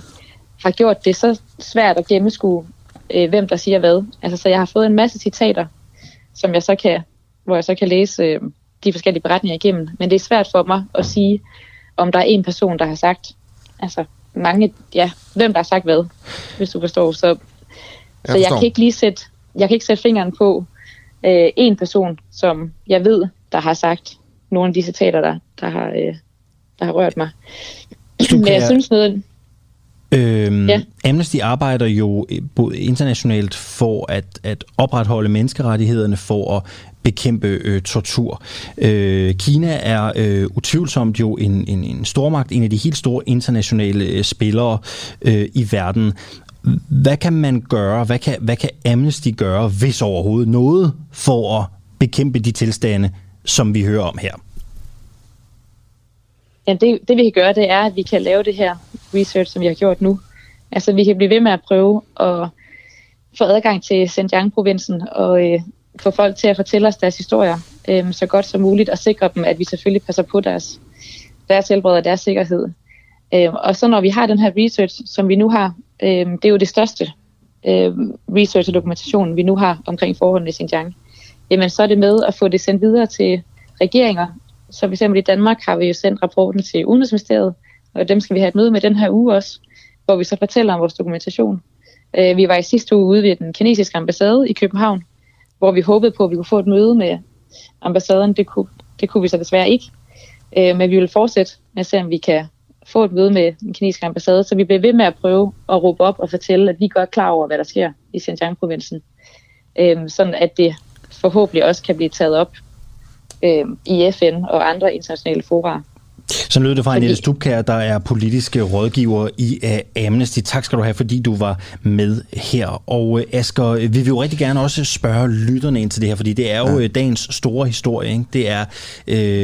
har gjort det så svært at gennemskue, øh, hvem der siger hvad. Altså, så jeg har fået en masse citater, som jeg så kan, hvor jeg så kan læse øh, de forskellige beretninger igennem. Men det er svært for mig at sige, om der er en person, der har sagt, altså mange, ja, hvem der har sagt hvad, hvis du forstår. Så, jeg så jeg kan ikke lige sætte, jeg kan ikke sætte fingeren på øh, en person, som jeg ved, der har sagt nogle af de citater, der, der, har, øh, der har rørt mig. Men jeg synes noget... Øhm, ja. Amnesty arbejder jo både internationalt for at, at opretholde menneskerettighederne, for at bekæmpe øh, tortur. Øh, Kina er øh, utvivlsomt jo en, en, en stormagt, en af de helt store internationale øh, spillere øh, i verden. Hvad kan man gøre, hvad kan, hvad kan Amnesty gøre, hvis overhovedet noget, for at bekæmpe de tilstande, som vi hører om her? Ja, det, det vi kan gøre, det er, at vi kan lave det her research, som vi har gjort nu, Altså, vi kan blive ved med at prøve at få adgang til Xinjiang-provinsen og øh, få folk til at fortælle os deres historier øh, så godt som muligt, og sikre dem, at vi selvfølgelig passer på deres, deres helbred og deres sikkerhed. Øh, og så når vi har den her research, som vi nu har, øh, det er jo det største øh, research og dokumentation, vi nu har omkring forholdene i Xinjiang, jamen så er det med at få det sendt videre til regeringer. Så for eksempel i Danmark har vi jo sendt rapporten til Udenrigsministeriet, og dem skal vi have et møde med den her uge også, hvor vi så fortæller om vores dokumentation. Øh, vi var i sidste uge ude ved den kinesiske ambassade i København, hvor vi håbede på, at vi kunne få et møde med ambassaden. Det kunne, det kunne vi så desværre ikke. Øh, men vi vil fortsætte med at se, om vi kan få et møde med den kinesiske ambassade, så vi bliver ved med at prøve at råbe op og fortælle, at vi godt klar over, hvad der sker i Xinjiang-provinsen. Øhm, sådan at det forhåbentlig også kan blive taget op øh, i FN og andre internationale fora. Så lød det fra fordi... Niels Dubkær, der er politiske rådgiver i uh, Amnesty. Tak skal du have, fordi du var med her. Og uh, Asger, vi vil jo rigtig gerne også spørge lytterne ind til det her, fordi det er jo ja. dagens store historie. Ikke? Det er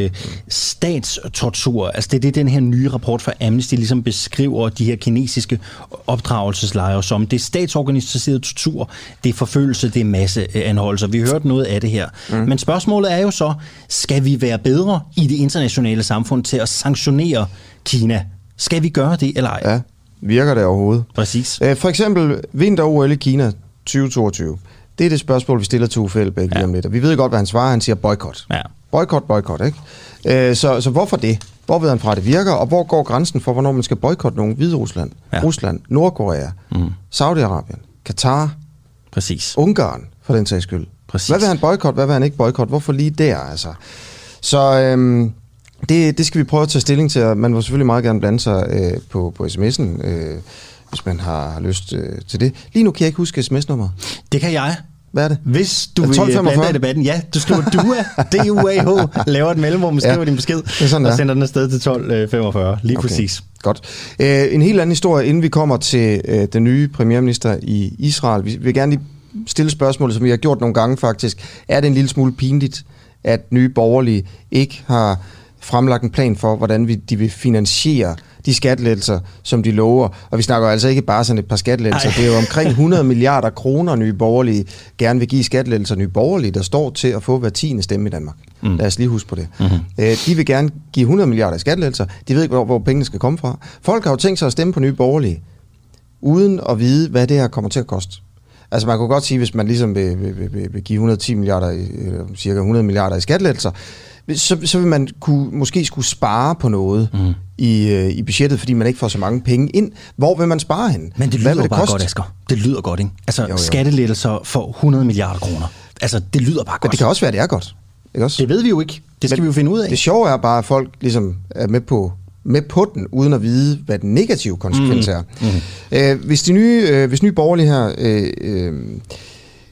uh, statstortur. Altså det er det, den her nye rapport fra Amnesty ligesom beskriver de her kinesiske opdragelseslejre som. Det er statsorganiseret tortur, det er forfølgelse, det er masseanholdelser. Vi hørt noget af det her. Mm. Men spørgsmålet er jo så, skal vi være bedre i det internationale samfund til at sanktionere Kina. Skal vi gøre det eller ej? Ja, virker det overhovedet? Præcis. Æ, for eksempel vinter-OL i Kina 2022. Det er det spørgsmål, vi stiller til Uffe Elbæk ja. lige om lidt. Og vi ved godt, hvad han svarer. Han siger boykot. Ja. Boykot, boykot, ikke? Æ, så, så hvorfor det? Hvor ved han fra, det virker? Og hvor går grænsen for, hvornår man skal boykotte nogen? Hvide Rusland, ja. Rusland, Nordkorea, mm. Saudi-Arabien, Katar, Præcis. Ungarn, for den sags skyld. Præcis. Hvad vil han boykot? Hvad vil han ikke boykot? Hvorfor lige der, altså? Så øhm, det, det skal vi prøve at tage stilling til, man må selvfølgelig meget gerne blande sig øh, på, på sms'en, øh, hvis man har, har lyst øh, til det. Lige nu kan jeg ikke huske sms-nummeret. Det kan jeg. Hvad er det? Hvis du vil blande dig i debatten, ja, du skriver (laughs) DUA, D-U-A-H, laver et mellemrum, skriver ja, din besked, det sådan, og sender den afsted til 12.45. Lige okay. præcis. Godt. Øh, en helt anden historie, inden vi kommer til øh, den nye premierminister i Israel. Vi vil gerne lige stille spørgsmålet, som vi har gjort nogle gange faktisk. Er det en lille smule pinligt, at nye borgerlige ikke har fremlagt en plan for, hvordan vi, de vil finansiere de skattelettelser, som de lover. Og vi snakker altså ikke bare sådan et par skattelettelser. Det er jo omkring (laughs) 100 milliarder kroner, nye borgerlige gerne vil give skattelettelser. Nye borgerlige, der står til at få hver tiende stemme i Danmark. Mm. Lad os lige huske på det. Mm-hmm. de vil gerne give 100 milliarder i skattelettelser. De ved ikke, hvor, hvor pengene skal komme fra. Folk har jo tænkt sig at stemme på nye borgerlige, uden at vide, hvad det her kommer til at koste. Altså man kunne godt sige, hvis man ligesom vil, vil, vil, vil give 110 milliarder, eller cirka 100 milliarder i skattelettelser, så, så vil man kunne, måske skulle spare på noget mm. i, øh, i budgettet, fordi man ikke får så mange penge ind. Hvor vil man spare hen? Men det lyder det bare koste? godt, Asger. Det lyder godt, ikke? Altså jo, jo. skattelettelser for 100 milliarder kroner. Altså, det lyder bare godt. Men det kan også være, det er godt. Ikke også? Det ved vi jo ikke. Det skal Men vi jo finde ud af. Det sjove er bare, at folk ligesom er med på, med på den, uden at vide, hvad den negative konsekvens mm. er. Mm. Øh, hvis, de nye, øh, hvis nye borgerlige her øh, øh,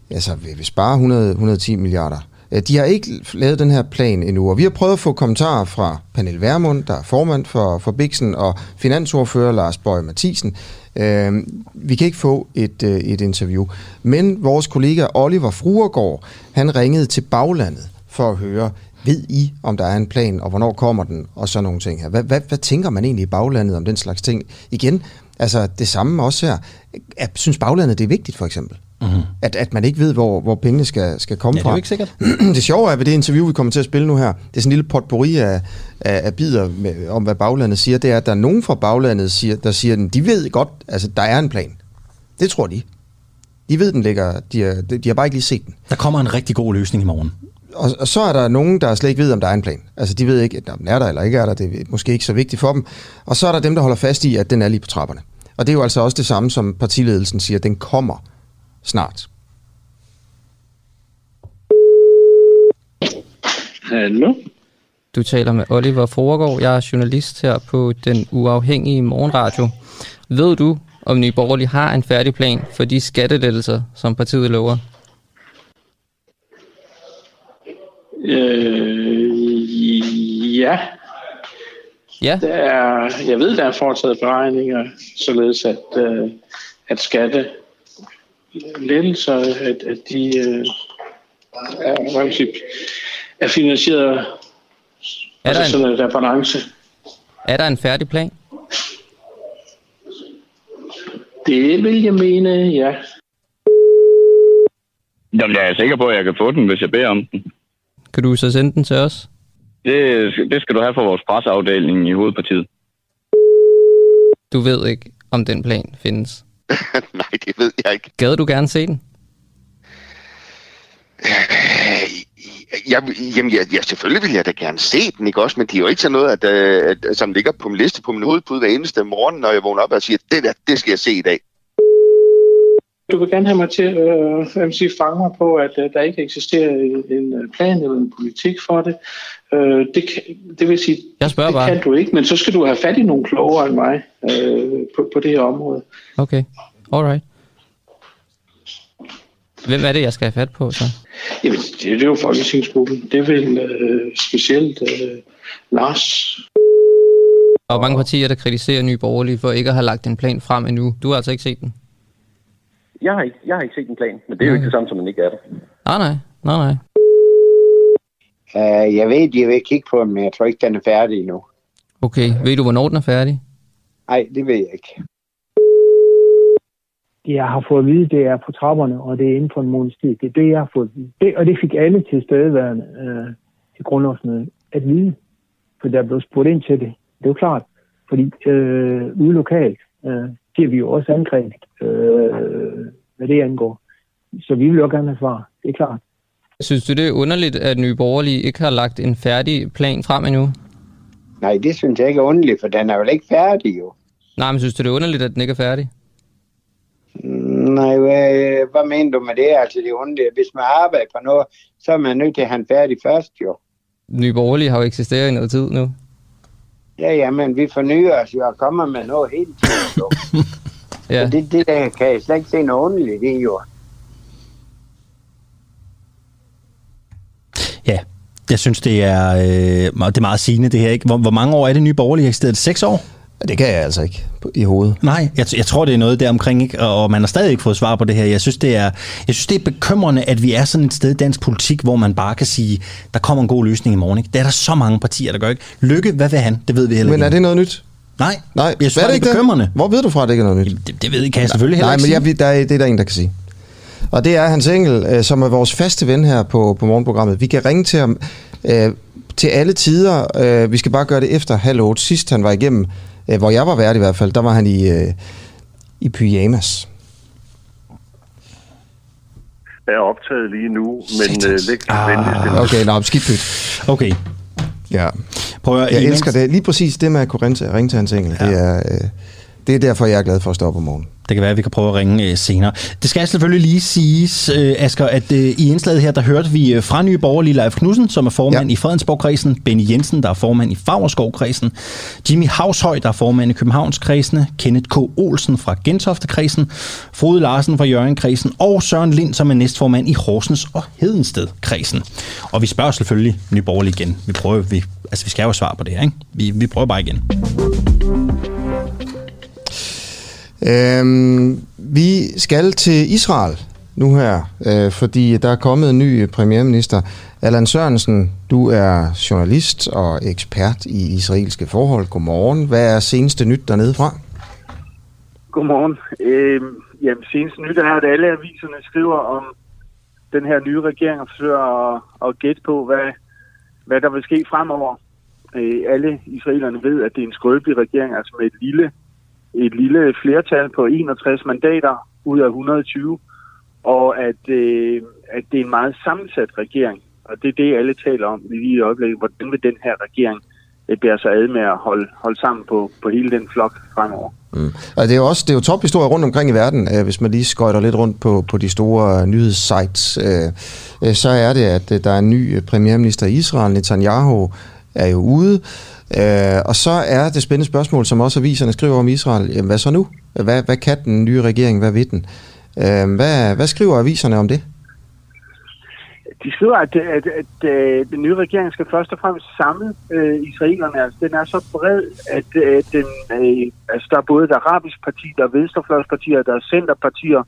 altså, vil, vil spare 100, 110 milliarder, Øh, de har ikke lavet den her plan endnu, og vi har prøvet at få kommentarer fra Pernille Vermund, der er formand for, for Bixen, og finansordfører Lars Bøge Mathisen. Øh, vi kan ikke få et, øh, et interview, men vores kollega Oliver Fruergaard, han ringede til baglandet for at høre, ved I, om der er en plan, og hvornår kommer den, og så nogle ting her. Hvad, hvad, hvad tænker man egentlig i baglandet om den slags ting? Igen, altså det samme også her. Jeg synes baglandet, det er vigtigt, for eksempel? Mm-hmm. At, at man ikke ved, hvor, hvor pengene skal, skal komme fra. Ja, det er jo ikke sikkert. (clears throat) det sjove er ved det interview, vi kommer til at spille nu her, det er sådan en lille potpourri af, af, af bider med, om, hvad baglandet siger, det er, at der er nogen fra baglandet, siger, der siger, at de ved godt, altså der er en plan. Det tror de. De ved, den ligger, de, er, de har bare ikke lige set den. Der kommer en rigtig god løsning i morgen. Og, og så er der nogen, der slet ikke ved, om der er en plan. Altså de ved ikke, om den er der eller ikke er der. Det er måske ikke så vigtigt for dem. Og så er der dem, der holder fast i, at den er lige på trapperne. Og det er jo altså også det samme, som partiledelsen siger, den kommer snart. Hallo? Du taler med Oliver Foregård. Jeg er journalist her på Den Uafhængige Morgenradio. Ved du, om Nye Borgerlige har en færdig plan for de skattelettelser, som partiet lover? Øh, ja. Ja? Der er, jeg ved, der er foretaget beregninger, således at, øh, at skatte lettelser, at, at de øh, er, hvad sige, er finansieret er altså der en, sådan, der balance. Er der en færdig plan? Det vil jeg mene, ja. Jamen, jeg er sikker på, at jeg kan få den, hvis jeg beder om den. Kan du så sende den til os? Det, det skal du have for vores presseafdeling i hovedpartiet. Du ved ikke, om den plan findes. (laughs) Nej, det ved jeg ikke. Gad du gerne se den? Jeg, jamen, jeg, ja, selvfølgelig vil jeg da gerne se den, ikke også? Men det er jo ikke sådan noget, at, at, at, som ligger på min liste på min hovedbud hver eneste morgen, når jeg vågner op og siger, det der, det skal jeg se i dag. Du vil gerne have mig til øh, at sige, fange mig på, at øh, der ikke eksisterer en øh, plan eller en politik for det. Øh, det, kan, det vil sige, Jeg spørger det bare. kan du ikke, men så skal du have fat i nogle klogere end mig øh, på, på det her område. Okay, alright. Hvem er det, jeg skal have fat på så? Jamen, det, det er jo Folketingsgruppen. Det er vel øh, specielt øh, Lars. Der er mange partier, der kritiserer Nye Borgerlige for ikke at have lagt en plan frem endnu. Du har altså ikke set den? Jeg har, ikke, jeg har ikke set en plan, men det er jo ikke det samme, som man ikke er der. Nej, nej, nej, nej. Uh, jeg ved, de vil kigge på den, men jeg tror ikke, den er færdig endnu. Okay, ved du, hvornår den er færdig? Nej, det ved jeg ikke. jeg har fået at vide, det er på trapperne, og det er inden for en måneds tid. Det er det, jeg har fået at vide. Det, og det fik alle til stedeværende øh, til grundlovsmødet at vide. For der blev spurgt ind til det. Det er jo klart. Fordi øh, ude lokalt øh, giver vi jo også angreb, øh, hvad det angår. Så vi vil jo gerne have svar. Det er klart. Synes du, det er underligt, at Nye Borgerlige ikke har lagt en færdig plan frem endnu? Nej, det synes jeg ikke er underligt, for den er vel ikke færdig jo. Nej, men synes du, det er underligt, at den ikke er færdig? Nej, hvad, hvad mener du med det? Altså, det er underligt. Hvis man arbejder på noget, så er man nødt til at have den færdig først jo. Nye Borgerlige har jo eksisteret i noget tid nu. Ja, ja, men vi fornyer os jo og kommer med noget hele tiden. (laughs) Ja. Så det, det der kan jeg slet ikke se noget underligt i jo. Ja, jeg synes, det er, øh, det er meget sigende, det her. Ikke? Hvor, hvor mange år er det nye borgerlige eksisteret? Er Seks år? Det kan jeg altså ikke i hovedet. Nej, jeg, jeg tror, det er noget der omkring, ikke? Og, og man har stadig ikke fået svar på det her. Jeg synes, det er, jeg synes, det er bekymrende, at vi er sådan et sted i dansk politik, hvor man bare kan sige, der kommer en god løsning i morgen. Ikke? Det er der så mange partier, der gør ikke. Lykke, hvad vil han? Det ved vi heller Men ikke. er det noget nyt? Nej, Nej, jeg synes, er det ikke bekymrende. Hvor ved du fra, at det ikke er noget nyt? Det, det ved jeg, kan jeg selvfølgelig heller Nej, ikke men sige. jeg, der er, det er der en, der kan sige. Og det er Hans Engel, øh, som er vores faste ven her på, på morgenprogrammet. Vi kan ringe til ham øh, til alle tider. Øh, vi skal bare gøre det efter halv otte. Sidst han var igennem, øh, hvor jeg var vært i hvert fald, der var han i, øh, i pyjamas. er optaget lige nu, men øh, læg ah, venligst Okay, nå, skidt pyt. Okay. Ja. Prøv at, Jeg elsker det. Lige præcis det med at kunne ringe til, ringe til Hans Engel. Ja. Det, er, øh, det er derfor, jeg er glad for at stå op om morgenen. Det kan være, at vi kan prøve at ringe øh, senere. Det skal selvfølgelig lige siges, øh, Asger, at øh, i indslaget her, der hørte vi øh, fra Nye Borgerlige Leif Knudsen, som er formand ja. i Fredensborg-kredsen, Benny Jensen, der er formand i Favreskov-kredsen, Jimmy Havshøj, der er formand i Københavns-kredsene, Kenneth K. Olsen fra Gentofte-kredsen, Frode Larsen fra Jørgen-kredsen og Søren Lind, som er næstformand i Horsens og Hedensted-kredsen. Og vi spørger selvfølgelig Nye Borgerlige igen. Vi prøver, vi, altså vi skal jo have svar på det her, ikke? Vi, vi prøver bare igen. Øhm, vi skal til Israel nu her, øh, fordi der er kommet en ny premierminister. Allan Sørensen, du er journalist og ekspert i israelske forhold. Godmorgen. Hvad er seneste nyt dernede fra? Godmorgen. Øhm, jamen, seneste nyt er, at alle aviserne skriver om den her nye regering og forsøger at, at gætte på, hvad, hvad der vil ske fremover. Øh, alle israelerne ved, at det er en skrøbelig regering, altså med et lille, et lille flertal på 61 mandater ud af 120, og at, øh, at det er en meget sammensat regering. Og det er det, alle taler om lige i øjeblikket. Hvordan vil den her regering øh, bære sig ad med at holde, holde sammen på, på hele den flok fremover? Mm. Og det er jo også det er jo tophistorier rundt omkring i verden, øh, hvis man lige skøjter lidt rundt på, på de store øh, nyhedssites. Øh, øh, så er det, at der er en ny premierminister i Israel, Netanyahu, er jo ude. Øh, og så er det spændende spørgsmål, som også aviserne skriver om Israel. Jamen, hvad så nu? Hvad, hvad kan den nye regering? Hvad ved den? Øh, hvad, hvad skriver aviserne om det? De skriver, at, at, at, at den nye regering skal først og fremmest samle øh, israelerne. Altså, den er så bred, at øh, den, øh, altså, der er både et arabisk parti, der er venstrefløjspartier, der er centerpartier,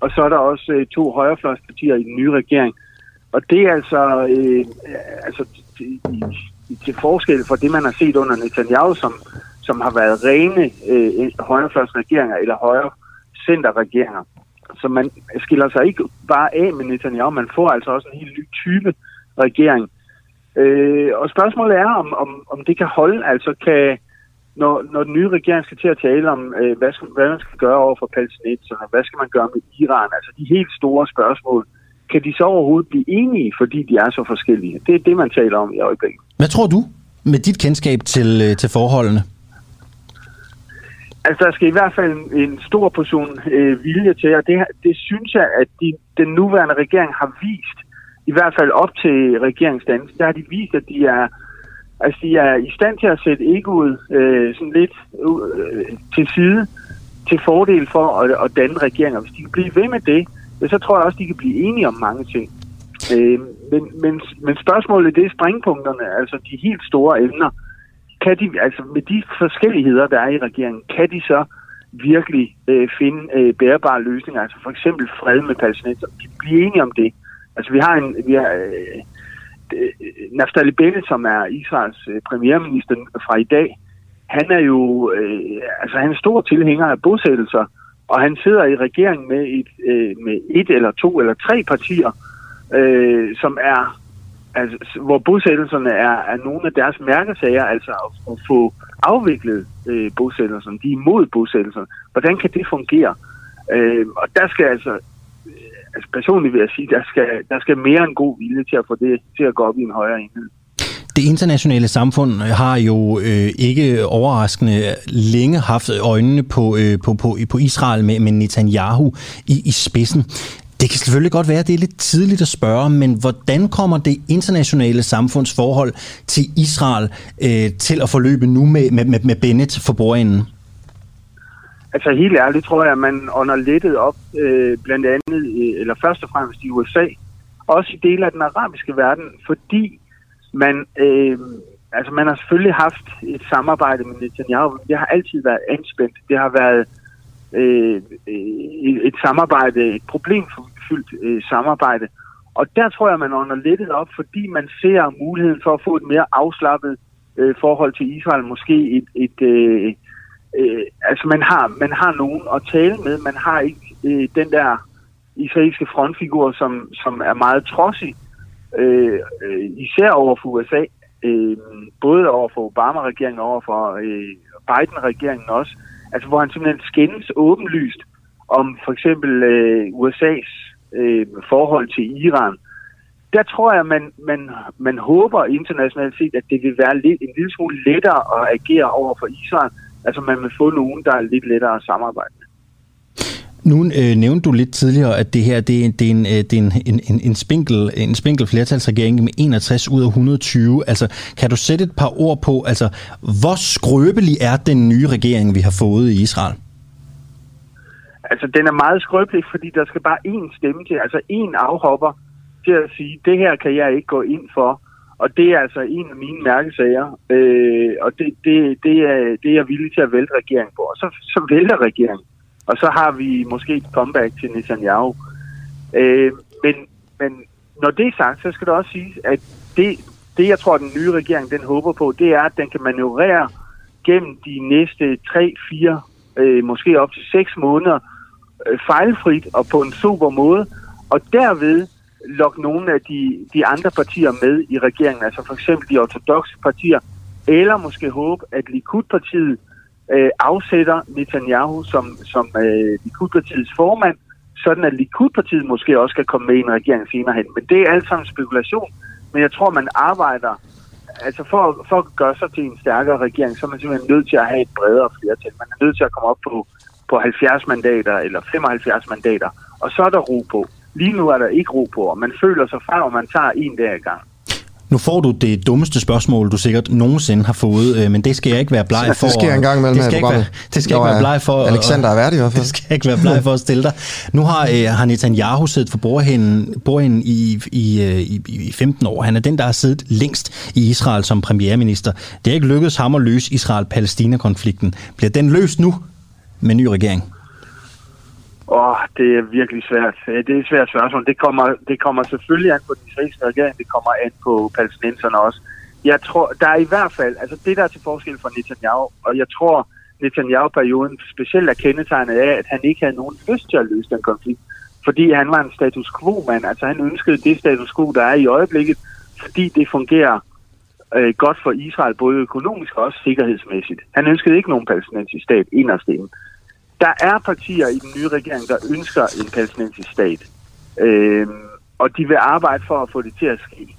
og så er der også øh, to højrefløjspartier i den nye regering. Og det er altså, øh, altså de, til forskel for det, man har set under Netanyahu, som, som har været rene øh, højrefløjsregeringer eller højre centerregeringer. Så man skiller sig ikke bare af med Netanyahu, man får altså også en helt ny type regering. Øh, og spørgsmålet er, om, om, om det kan holde, altså kan, når, når den nye regering skal til at tale om, øh, hvad, skal, hvad man skal gøre over for palæstinenserne, hvad skal man gøre med Iran, altså de helt store spørgsmål, kan de så overhovedet blive enige, fordi de er så forskellige? Det er det, man taler om i øjeblikket. Hvad tror du med dit kendskab til, øh, til forholdene? Altså, der skal i hvert fald en, en stor portion øh, vilje til, og det, det synes jeg, at de, den nuværende regering har vist, i hvert fald op til regeringsdannelsen, der har de vist, at de er, altså, de er i stand til at sætte egoet øh, sådan lidt øh, til side til fordel for at, at danne regeringer. Hvis de kan blive ved med det, så tror jeg også, de kan blive enige om mange ting. Øh, men, men, men spørgsmålet det er springpunkterne, altså de helt store emner. Kan de, altså med de forskelligheder, der er i regeringen, kan de så virkelig øh, finde øh, bærbare løsninger, altså for eksempel fred med palæstinenser. De blive enige om det. Altså vi har en, vi har, øh, øh, Naftali Bennett, som er Israels øh, premierminister fra i dag, han er jo øh, altså han er stor tilhænger af bosættelser, og han sidder i regeringen med et, øh, med et eller to eller tre partier, øh, som er altså, hvor bosættelserne er, er nogle af deres mærkesager, altså at, at få afviklet øh, bosættelserne. De er imod bosættelserne. Hvordan kan det fungere? Øh, og der skal altså, øh, altså personligt vil jeg sige, der skal, der skal mere en god vilje til at få det til at gå op i en højere enhed. Det internationale samfund øh, har jo øh, ikke overraskende længe haft øjnene på, øh, på, på, på Israel med, med Netanyahu i, i spidsen. Det kan selvfølgelig godt være, at det er lidt tidligt at spørge, men hvordan kommer det internationale samfunds forhold til Israel øh, til at forløbe nu med, med, med, med Bennett for bordenden? Altså helt ærligt tror jeg, at man ånder lettet op, øh, blandt andet, øh, eller først og fremmest i USA, også i dele af den arabiske verden, fordi man, øh, altså man har selvfølgelig haft et samarbejde med Netanyahu. Det har altid været anspændt. Det har været øh, øh et samarbejde, et problemfyldt øh, samarbejde. Og der tror jeg, man ånder lettet op, fordi man ser muligheden for at få et mere afslappet øh, forhold til Israel. Måske et, et øh, øh, altså man har, man har nogen at tale med. Man har ikke øh, den der israelske frontfigur, som, som er meget trodsig, Øh, øh, især over for USA. Øh, både over for Obama-regeringen og over for øh, Biden-regeringen også altså hvor han simpelthen skændes åbenlyst om for eksempel øh, USA's øh, forhold til Iran. Der tror jeg, man, man, man håber internationalt set, at det vil være lidt, en lille smule lettere at agere over for Israel. Altså man vil få nogen, der er lidt lettere at samarbejde med. Nu øh, nævnte du lidt tidligere, at det her det er, det er, en, øh, det er en, en, en, en, spinkel, en spinkel flertalsregering med 61 ud af 120. Altså, kan du sætte et par ord på, altså, hvor skrøbelig er den nye regering, vi har fået i Israel? Altså, den er meget skrøbelig, fordi der skal bare én stemme til, altså én afhopper til at sige, det her kan jeg ikke gå ind for. Og det er altså en af mine mærkesager, øh, og det, det, det, er, det er jeg villig til at vælte regeringen på. Og så, så vælter regeringen. Og så har vi måske et comeback til Netanyahu. Øh, men, men når det er sagt, så skal det også siges, at det, det, jeg tror, den nye regering den håber på, det er, at den kan manøvrere gennem de næste 3, 4, øh, måske op til 6 måneder øh, fejlfrit og på en super måde, og derved lokke nogle af de, de andre partier med i regeringen, altså for eksempel de ortodoxe partier, eller måske håbe, at Likud-partiet øh, afsætter Netanyahu som, som øh, Likud-partiets formand, sådan at Likud-partiet måske også skal komme med i en regering senere hen. Men det er alt sammen spekulation. Men jeg tror, man arbejder, altså for, for at gøre sig til en stærkere regering, så er man simpelthen nødt til at have et bredere flertal. Man er nødt til at komme op på, på 70 mandater eller 75 mandater, og så er der ro på. Lige nu er der ikke ro på, og man føler sig fra, og man tager en dag i gang. Nu får du det dummeste spørgsmål, du sikkert nogensinde har fået, øh, men det skal jeg ikke være bleg for. Det skal jeg engang mellem det skal, ikke være, det skal ikke være bleg for. Alexander er værdig i hvert (laughs) fald. Det skal ikke være bleg for at stille dig. Nu har, øh, har Netanyahu siddet for bordhænden, bordhænden i, i, øh, i, i 15 år. Han er den, der har siddet længst i Israel som premierminister. Det er ikke lykkedes ham at løse Israel-Palæstina-konflikten. Bliver den løst nu med ny regering? Åh, oh, det er virkelig svært. Øh, det er et svært spørgsmål. Det kommer, det kommer selvfølgelig an på den israelske regering, det kommer an på palæstinenserne også. Jeg tror, der er i hvert fald, altså det der er til forskel fra Netanyahu, og jeg tror, Netanyahu-perioden specielt er kendetegnet af, at han ikke havde nogen lyst til at løse den konflikt, fordi han var en status quo-mand. Altså han ønskede det status quo, der er i øjeblikket, fordi det fungerer øh, godt for Israel, både økonomisk og også sikkerhedsmæssigt. Han ønskede ikke nogen palæstinensisk stat inderst inde. Der er partier i den nye regering, der ønsker en palæstinensisk stat. Øh, og de vil arbejde for at få det til at ske.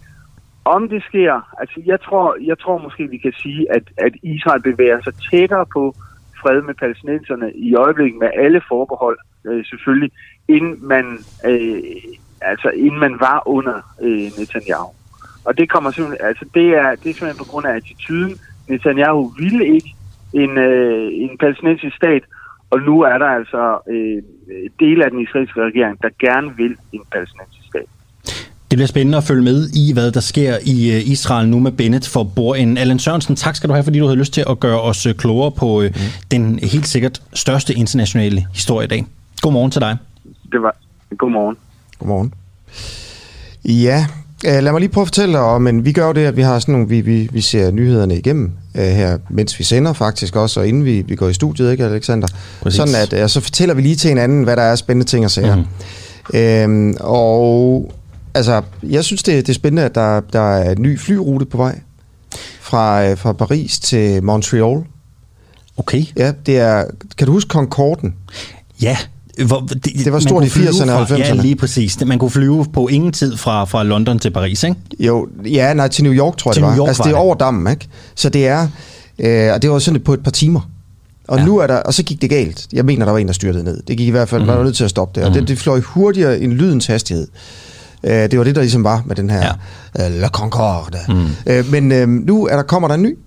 Om det sker, altså jeg tror, jeg tror måske, vi kan sige, at, at Israel bevæger sig tættere på fred med palæstinenserne i øjeblikket med alle forbehold, øh, selvfølgelig, inden man, øh, altså, inden man var under øh, Netanyahu. Og det kommer simpelthen, altså det er, det er simpelthen på grund af attituden. Netanyahu ville ikke en, øh, en palæstinensisk stat, og nu er der altså øh, dele af den israelske regering, der gerne vil en palæstinensisk stat. Det bliver spændende at følge med i, hvad der sker i øh, Israel nu med Bennett for bordenden. Allan Sørensen, tak skal du have, fordi du havde lyst til at gøre os øh, klogere på mm. den helt sikkert største internationale historie i dag. Godmorgen til dig. Det var godmorgen. Godmorgen. Ja, lad mig lige prøve at fortælle dig om, men vi gør jo det, at vi har sådan nogle, vi, vi, vi ser nyhederne igennem uh, her, mens vi sender faktisk også, og inden vi, vi går i studiet, ikke Alexander? Præcis. Sådan at, uh, så fortæller vi lige til hinanden, hvad der er spændende ting at sige. Mm. Uh, og altså, jeg synes, det, det er spændende, at der, der er en ny flyrute på vej fra, fra Paris til Montreal. Okay. Ja, det er, kan du huske Concorden? Ja, hvor, det, det var stort i 80'erne og 90'erne. Ja, lige præcis. Man kunne flyve på ingen tid fra, fra London til Paris, ikke? Jo, ja, nej, til New York, tror jeg til det var. New York altså, var det er over dammen, ikke? Så det er, øh, og det var sådan på et par timer. Og ja. nu er der, og så gik det galt. Jeg mener, der var en, der styrtede ned. Det gik i hvert fald, mm-hmm. man var nødt til at stoppe det. Og mm-hmm. det, det fløj hurtigere end lydens hastighed. Uh, det var det, der ligesom var med den her ja. uh, La Concorde. Mm. Uh, men uh, nu er der, kommer der en ny.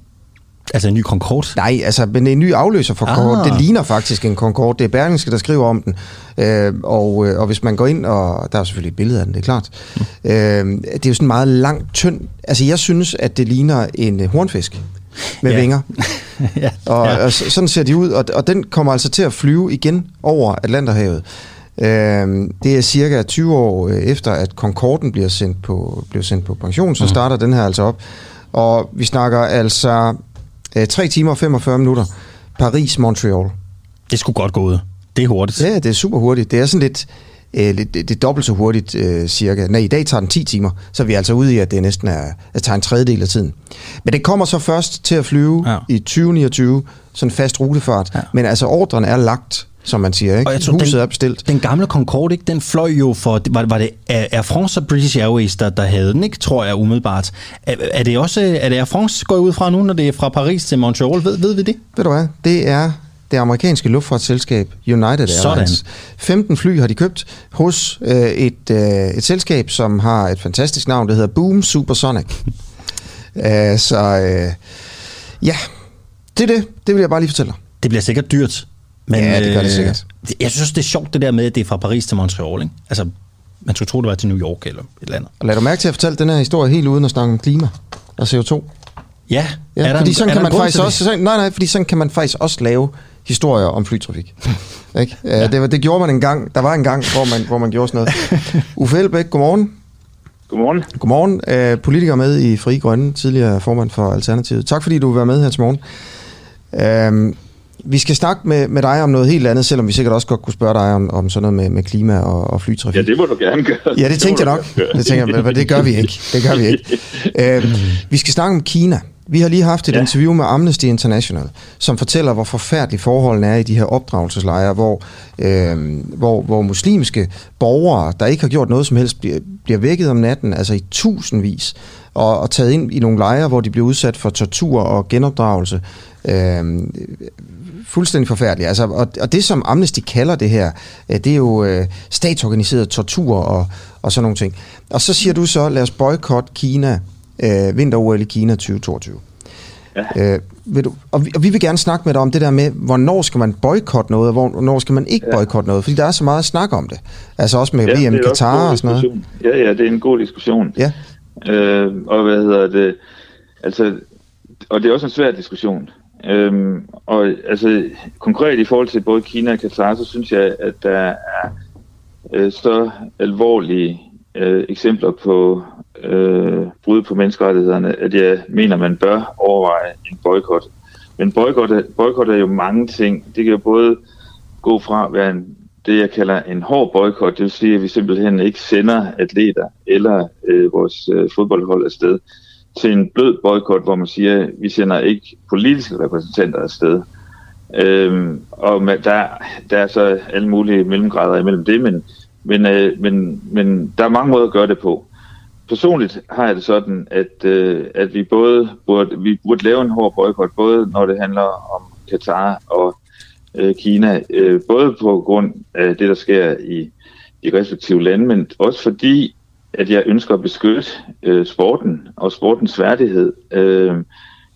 Altså en ny Concorde? Nej, altså men en ny afløser for Concorde. Ah. Det ligner faktisk en Concorde. Det er Berlingske, der skriver om den. Øh, og, og hvis man går ind, og der er selvfølgelig et billede af den, det er klart. Mm. Øh, det er jo sådan meget langt, tynd. Altså jeg synes, at det ligner en hornfisk med ja. vinger. (laughs) ja. Og, ja. og sådan ser de ud, og, og den kommer altså til at flyve igen over Atlanterhavet. Øh, det er cirka 20 år efter, at Concorden bliver sendt på, bliver sendt på pension, så starter mm. den her altså op. Og vi snakker altså 3 timer og 45 minutter. Paris-Montreal. Det skulle godt gå ud. Det er hurtigt. Ja, det er super hurtigt. Det er sådan lidt, øh, lidt det er dobbelt så hurtigt øh, cirka. Nej, i dag tager den 10 timer, så er vi altså ude i, at det næsten er, at tager en tredjedel af tiden. Men det kommer så først til at flyve ja. i 2029, sådan fast rutefart. Ja. Men altså ordren er lagt som man siger. Ikke? Og jeg tror, Huset den, er bestilt. Den gamle Concorde, ikke, den fløj jo for, var, var det Air France og British Airways, der, der havde den, ikke, tror jeg umiddelbart. Er, er det også er det Air France, går ud fra nu, når det er fra Paris til Montreal? Ved, ved vi det? Ved du hvad, det er det amerikanske luftfartsselskab United Airlines. Sådan. 15 fly har de købt hos øh, et, øh, et selskab, som har et fantastisk navn, det hedder Boom Supersonic. uh, (laughs) så øh, ja, det er det. Det vil jeg bare lige fortælle dig. Det bliver sikkert dyrt. Men, ja, det gør det sikkert. Øh, jeg synes, det er sjovt det der med, at det er fra Paris til Montreal. Ikke? Altså, man skulle tro, det var til New York eller et eller andet. Og lad du mærke til at fortælle den her historie helt uden at snakke om klima og CO2. Ja, ja er der fordi sådan kan man faktisk også, sådan, nej, nej, fordi sådan kan man faktisk også lave historier om flytrafik. (laughs) ikke? Ja. Det, det, gjorde man en gang. Der var en gang, hvor man, hvor man gjorde sådan noget. (laughs) Uffe Elbæk, godmorgen. Godmorgen. Godmorgen. Uh, politiker med i Fri Grønne, tidligere formand for Alternativet. Tak fordi du vil være med her til morgen. Uh, vi skal snakke med, med dig om noget helt andet, selvom vi sikkert også godt kunne spørge dig om, om sådan noget med, med klima og, og flytrafik. Ja, det må du gerne gøre. Ja, det, det tænkte jeg nok. Det, tænker jeg, men det gør vi ikke. Det gør vi ikke. Uh, (laughs) vi skal snakke om Kina. Vi har lige haft et ja. interview med Amnesty International, som fortæller, hvor forfærdelige forholdene er i de her opdragelseslejre, hvor, øh, hvor, hvor muslimske borgere, der ikke har gjort noget som helst, bliver, bliver vækket om natten, altså i tusindvis, og, og taget ind i nogle lejre, hvor de bliver udsat for tortur og genopdragelse. Øh, fuldstændig forfærdeligt. Altså, og, og det, som Amnesty kalder det her, det er jo øh, statsorganiseret tortur og, og sådan nogle ting. Og så siger du så, lad os boykotte Kina, øh, vinter-OL i Kina 2022. Ja. Øh, vil du, og, vi, og vi vil gerne snakke med dig om det der med, hvornår skal man boykotte noget, og hvornår skal man ikke ja. boykotte noget, fordi der er så meget at snakke om det. Altså også med ja, VM i Katar og sådan noget. Ja, ja, det er en god diskussion. Ja. Øh, og hvad hedder det, altså, og det er også en svær diskussion. Øhm, og altså konkret i forhold til både Kina og Katar, så synes jeg, at der er øh, så alvorlige øh, eksempler på øh, brud på menneskerettighederne, at jeg mener, man bør overveje en boykot. Men boykot er, boykot er jo mange ting. Det kan jo både gå fra at være en, det, jeg kalder en hård boykot, det vil sige, at vi simpelthen ikke sender atleter eller øh, vores øh, fodboldhold afsted, til en blød boykot, hvor man siger, at vi sender ikke politiske repræsentanter afsted. Øhm, og med, der, der er så alle mulige mellemgrader imellem det, men, men, øh, men, men der er mange måder at gøre det på. Personligt har jeg det sådan, at, øh, at vi både burde, vi burde lave en hård boykot, både når det handler om Katar og øh, Kina, øh, både på grund af det, der sker i de respektive lande, men også fordi, at jeg ønsker at beskytte øh, sporten og sportens værdighed. Øh,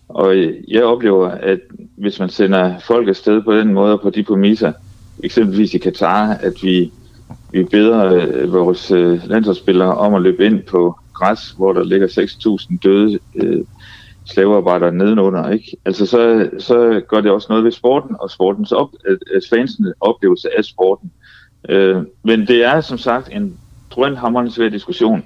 og jeg oplever, at hvis man sender folk afsted på den måde og på de præmisser, eksempelvis i Katar, at vi, vi beder øh, vores øh, landsholdsspillere om at løbe ind på græs, hvor der ligger 6.000 døde øh, slavearbejdere nedenunder, ikke? Altså så, så gør det også noget ved sporten og sportens op, øh, øh fansens oplevelse af sporten. Øh, men det er som sagt en drønhammerende svær diskussion,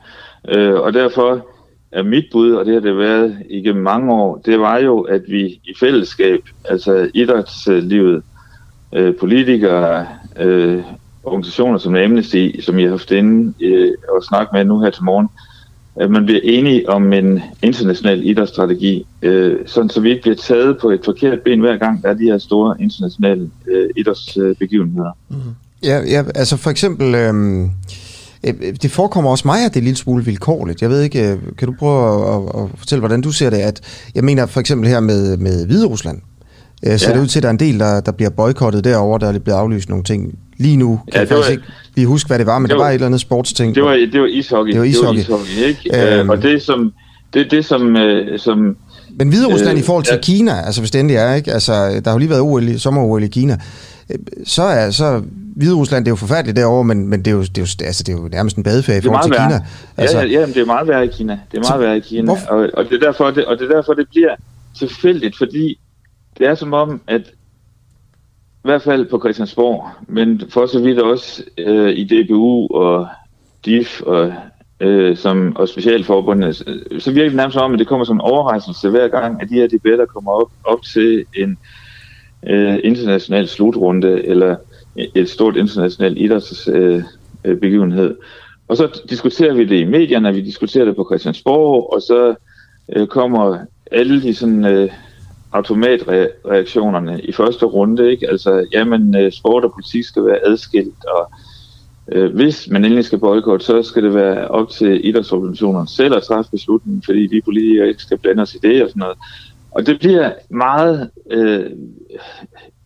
øh, og derfor er mit bud, og det har det været igennem mange år, det var jo, at vi i fællesskab, altså idrætslivet, øh, politikere, øh, organisationer som Amnesty, som jeg har haft inde øh, og snakket med nu her til morgen, at man bliver enige om en international idrætsstrategi, øh, sådan så vi ikke bliver taget på et forkert ben hver gang, der er de her store internationale øh, idrætsbegivenheder. Mm. Ja, ja, altså for eksempel... Øh det forekommer også mig, at det er en lille smule vilkårligt. Jeg ved ikke, kan du prøve at, at fortælle, hvordan du ser det? At jeg mener for eksempel her med, med Hvide Rusland, så ja. det ud til, at der er en del, der, der bliver boykottet derovre, der er blevet aflyst nogle ting. Lige nu kan ja, jeg faktisk var, ikke lige huske, hvad det var, men det, det var, var et eller andet sportsting. Det var, det var ishockey. Det var ishockey, det var ishockey ikke? Øhm, og det som... Det, det som, øh, som men Hvide Rusland øh, i forhold til ja. Kina, altså hvis det endelig er, ikke? Altså, der har jo lige været OL, sommer-OL i Kina, så er så Hvide Rusland, det er jo forfærdeligt derovre, men, men det, er jo, det, er jo, altså, det er jo nærmest en badeferie i forhold til Kina. Altså, ja, ja, ja, det er meget værre i Kina. Det er meget værre i Kina. Og, og, det er derfor, det, og det er derfor, det bliver tilfældigt, fordi det er som om, at i hvert fald på Christiansborg, men for så vidt også øh, i DBU og DIF og, øh, som, og specialforbundene, så virker det nærmest som om, at det kommer som en overraskelse hver gang, at de her debatter kommer op, op til en øh, international slutrunde eller et stort internationalt idrætsbegivenhed. Øh, øh og så diskuterer vi det i medierne, vi diskuterer det på Christiansborg, og så øh, kommer alle de sådan øh, automatreaktionerne i første runde, ikke? Altså, jamen, øh, sport og politik skal være adskilt, og øh, hvis man endelig skal boykotte, så skal det være op til idrætsorganisationerne selv at træffe beslutningen, fordi vi politikere ikke skal blande os i det og sådan noget. Og det bliver meget øh,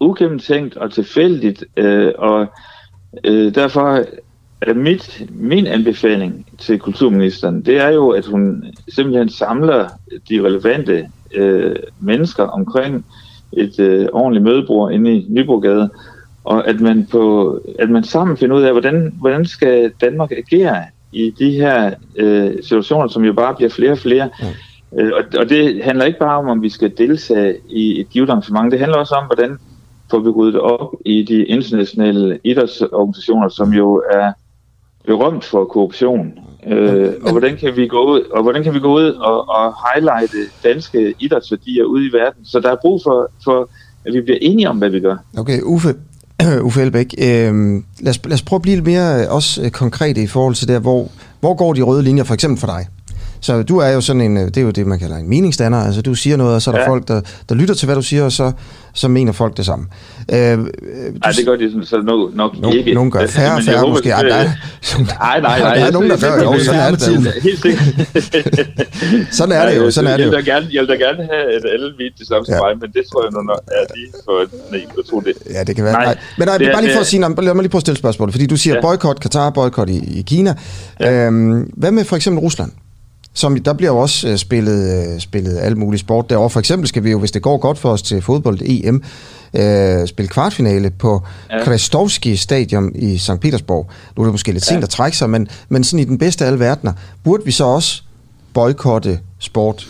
ugennemtænkt og tilfældigt, øh, og øh, derfor er mit, min anbefaling til kulturministeren, det er jo, at hun simpelthen samler de relevante øh, mennesker omkring et øh, ordentligt mødebord inde i Nybrogade, og at man, på, at man sammen finder ud af, hvordan, hvordan skal Danmark agere i de her øh, situationer, som jo bare bliver flere og flere. Ja. Øh, og, og det handler ikke bare om, om vi skal deltage i et givet arrangement, det handler også om, hvordan får vi ryddet op i de internationale idrætsorganisationer, som jo er berømt for korruption. Øh, og hvordan kan vi gå ud og hvordan kan vi gå ud og, og highlighte danske idrætsværdier ude i verden? Så der er brug for, for at vi bliver enige om, hvad vi gør. Okay, Uffe, (clears throat) Uffe Elbæk, øh, lad, os, lad os prøve at blive lidt mere øh, også øh, konkrete i forhold til der, hvor, hvor går de røde linjer for eksempel for dig? Så du er jo sådan en, øh, det er jo det, man kalder en meningsdanner. Altså du siger noget, og så er der ja. folk, der, der lytter til, hvad du siger, og så, så mener folk det samme. Øh, Nej, det gør de sådan, så no, nok no, ikke. Nogen gør færre, færre håber, måske. Det, nej, nej, nej, (laughs) nej. Der er nogen, der gør jo. Sådan er det. Helt sikkert. sådan er det jo. Sådan er det jo. Jeg vil gerne, jeg vil da gerne have, at alle vidt det samme som mig, men det tror jeg nu er lige for nej, jeg tror det. Ja, det kan være. Nej, men nej, bare lige for at sige, lad mig lige prøve at stille spørgsmål, fordi du siger boykot Katar, boykot i, i Kina. Øhm, hvad med for eksempel Rusland? Som der bliver jo også øh, spillet, øh, spillet alt muligt sport derovre. For eksempel skal vi jo, hvis det går godt for os til fodbold-EM, øh, spille kvartfinale på ja. Krestovski Stadion i St. Petersborg. Nu er det måske lidt ja. sent at trække sig, men, men sådan i den bedste af alle verdener, burde vi så også boykotte sport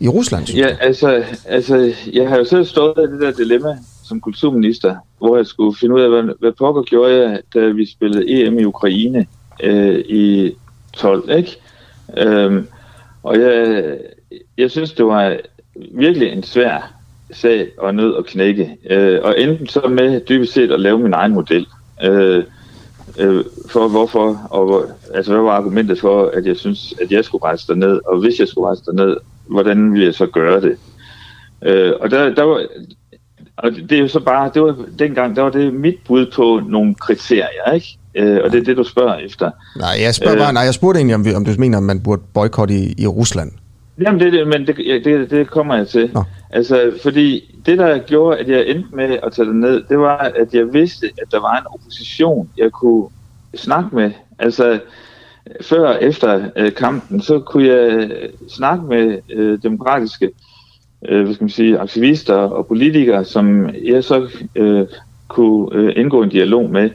i Rusland? Ja, altså, altså, jeg har jo selv stået af det der dilemma som kulturminister, hvor jeg skulle finde ud af, hvad, hvad pokker gjorde jeg, da vi spillede EM i Ukraine øh, i 12, ikke? Øhm, og jeg, jeg synes, det var virkelig en svær sag og nød at knække. Øh, og enten så med dybest set at lave min egen model. Øh, øh, for hvorfor, og hvor, altså hvad var argumentet for, at jeg synes, at jeg skulle rejse derned, og hvis jeg skulle rejse derned, hvordan ville jeg så gøre det? Øh, og der, der var, og det er jo så bare, det var dengang, der var det mit bud på nogle kriterier, ikke? Øh, og det er det, du spørger efter. Nej, jeg spørger bare, nej, jeg spurgte egentlig, om, vi- om du mener, at man burde boykotte i, i Rusland. Jamen, det, det, men det, det, det kommer jeg til. Nå. Altså, fordi det, der gjorde, at jeg endte med at tage det ned, det var, at jeg vidste, at der var en opposition, jeg kunne snakke med. Altså, før og efter øh, kampen, så kunne jeg snakke med øh, demokratiske øh, hvad skal man sige, aktivister og politikere, som jeg så øh, kunne øh, indgå en dialog med.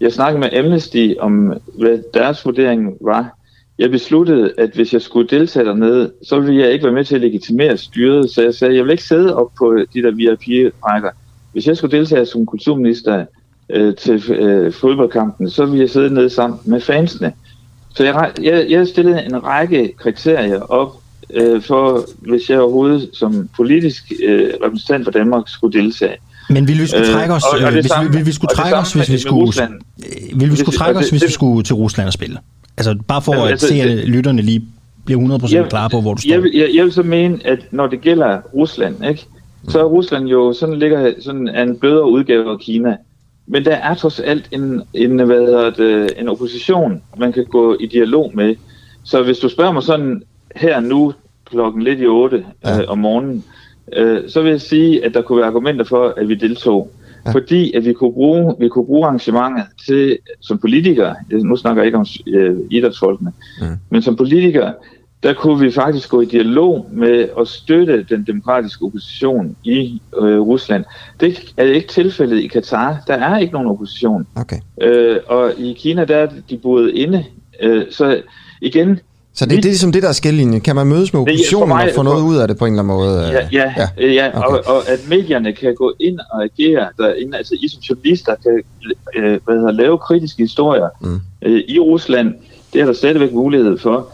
Jeg snakkede med Amnesty om, hvad deres vurdering var. Jeg besluttede, at hvis jeg skulle deltage dernede, så ville jeg ikke være med til at legitimere styret. Så jeg sagde, jeg vil ikke sidde op på de der VIP-rækker. Hvis jeg skulle deltage som kulturminister øh, til øh, fodboldkampen, så ville jeg sidde nede sammen med fansene. Så jeg, jeg, jeg stillede en række kriterier op øh, for, hvis jeg overhovedet som politisk øh, repræsentant for Danmark skulle deltage. Men ville vi skulle Øh, trække os, og- og øh, hvis, samme- vi, ville vi skulle trække os, hvis vi skulle, Rusland. øh, ville vi skulle trække os, det- hvis vi skulle til Rusland og spille? Altså bare for Jamen, at altså, se, at lytterne lige bliver 100% Jeg- klar på, hvor du står. Jeg, vil- jeg, jeg vil så mene, at når det gælder Rusland, ikke, så er Rusland jo sådan ligger sådan en blødere udgave af Kina. Men der er trods alt en, en, hvad hedder det, en opposition, man kan gå i dialog med. Så hvis du spørger mig sådan her nu, klokken lidt i 8 ja. øh, om morgenen, øh, så vil jeg sige, at der kunne være argumenter for, at vi deltog. Ja. Fordi at vi kunne bruge, vi kunne bruge arrangementet til, som politikere, nu snakker jeg ikke om øh, idrætsfolkene, Mm. men som politikere, der kunne vi faktisk gå i dialog med at støtte den demokratiske opposition i øh, Rusland. Det er ikke tilfældet i Katar. Der er ikke nogen opposition. Okay. Øh, og i Kina, der er de boet inde. Øh, så igen... Så det, det er ligesom det, der er skillelinjen. Kan man mødes med oppositionen mig- og få noget ud af det på en eller anden måde? Ja, ja, ja, ja. okay. og, og at medierne kan gå ind og agere derinde, altså I som journalister kan øh, hvad hedder, lave kritiske historier Mm. øh, i Rusland, det er der stadigvæk mulighed for.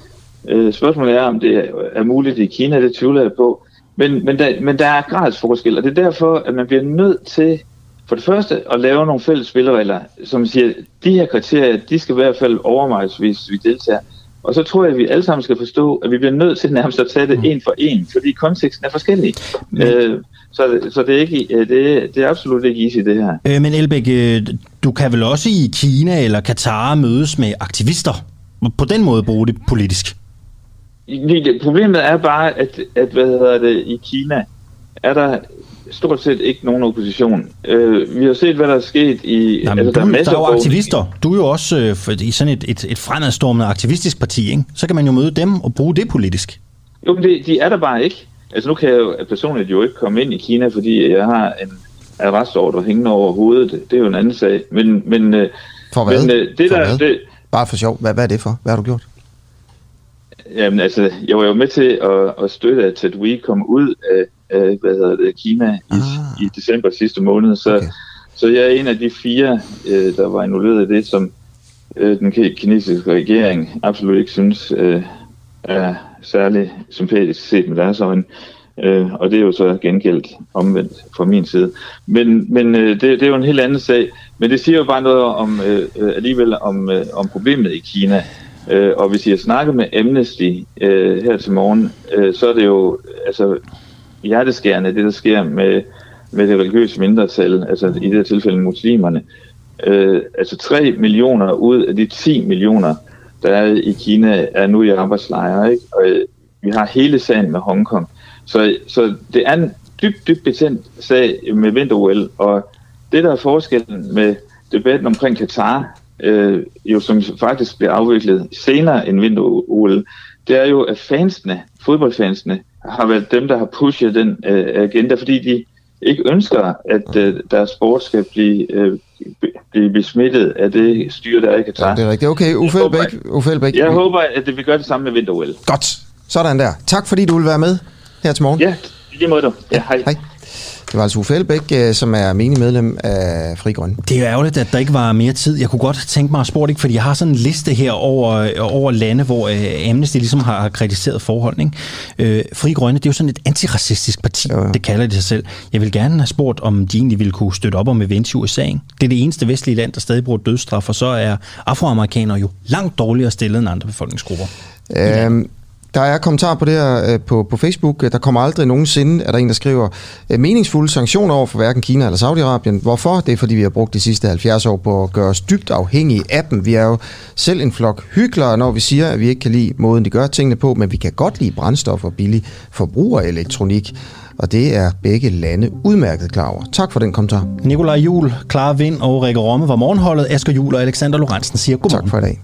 Øh, spørgsmålet er, om det er, muligt i Kina, det tvivler jeg på. Men, men, der, men der er gradsforskel, og det er derfor, at man bliver nødt til for det første at lave nogle fælles spilleregler, som siger, de her kriterier, de skal i hvert fald overvejes, hvis vi deltager. Og så tror jeg, at vi alle sammen skal forstå, at vi bliver nødt til nærmest at tage det en for en, fordi konteksten er forskellig. Øh, så, så det er, ikke, øh, det, er, det er absolut ikke easy, det her. Øh, men Elbæk, øh, du kan vel også i Kina eller Katar mødes med aktivister? På den måde bruge det politisk? Problemet er bare, at, at hvad hedder det, i Kina er der stort set ikke nogen opposition. Øh, vi har set, hvad der er sket i... Nej, men altså, du, der, der er jo aktivister. Du er jo også øh, i sådan et, et, et fremadstormende aktivistisk parti, ikke? Så kan man jo møde dem og bruge det politisk. Jo, men det, de er der bare ikke. Altså nu kan jeg jo personligt jo ikke komme ind i Kina, fordi jeg har en arrestordre hængende over hovedet. Det er jo en anden sag. Men, men, øh, For hvad? Men, øh, det For der, hvad? det, Bare for sjov. Hvad, hvad er det for? Hvad har du gjort? Jamen altså, jeg var jo med til at, at støtte, at Ted Wee kom ud af, af hvad hedder det, Kina i, ah. i december sidste måned. Så, okay. så jeg er en af de fire, øh, der var involveret i det, som øh, den ki- kinesiske regering absolut ikke synes øh, er særlig sympatisk set med deres øjne. Øh, og det er jo så gengældt omvendt fra min side. Men, men øh, det, det er jo en helt anden sag. Men det siger jo bare noget om øh, øh, alligevel om, øh, om problemet i Kina. Øh, og hvis I har snakket med Amnesty øh, her til morgen, øh, så er det jo altså, hjerteskærende, det der sker med, med det religiøse mindretal, altså i det her tilfælde muslimerne. Øh, altså 3 millioner ud af de 10 millioner, der er i Kina, er nu i arbejdslejre. Ikke? Og øh, vi har hele sagen med Hongkong. Så, så det er en dybt, dybt betændt sag med vinter og det der er forskellen med debatten omkring Katar, øh, jo som faktisk bliver afviklet senere end vinter det er jo, at fansene, fodboldfansene, har været dem, der har pushet den øh, agenda, fordi de ikke ønsker, at øh, deres sport skal blive, øh, blive besmittet af det styre, der er i Katar. Ja, det er rigtigt. Okay, Uffe Elbæk. Uffe Elbæk. Jeg håber, at det vil gøre det samme med vinter Godt. Sådan der. Tak fordi du vil være med her til morgen. Ja, i lige måde du. Ja, hej. hej. Det var altså Uffe Elbæk, øh, som er menig medlem af Fri Grønne. Det er ærgerligt, at der ikke var mere tid. Jeg kunne godt tænke mig at spørge ikke, fordi jeg har sådan en liste her over, over lande, hvor øh, Amnesty ligesom har, har kritiseret forholdene. Ikke? Øh, Fri Grønne, det er jo sådan et antiracistisk parti, jo, jo. det kalder det sig selv. Jeg vil gerne have spurgt, om de egentlig ville kunne støtte op om event i USA. Ikke? Det er det eneste vestlige land, der stadig bruger dødsstraf, og så er afroamerikanere jo langt dårligere stillet end andre befolkningsgrupper. Øhm, der er kommentar på det her øh, på, på Facebook. Der kommer aldrig nogensinde, er der en, der skriver, øh, meningsfulde sanktioner over for hverken Kina eller Saudi-Arabien. Hvorfor? Det er, fordi vi har brugt de sidste 70 år på at gøre os dybt afhængige af dem. Vi er jo selv en flok hyklere, når vi siger, at vi ikke kan lide måden, de gør tingene på, men vi kan godt lide brændstof og billig forbrugerelektronik. Og det er begge lande udmærket klar over. Tak for den kommentar. Nikolaj Jul, Clara Vind og Rikke Romme var morgenholdet. Asger Jul og Alexander Lorentzen siger godmorgen. Tak for i dag.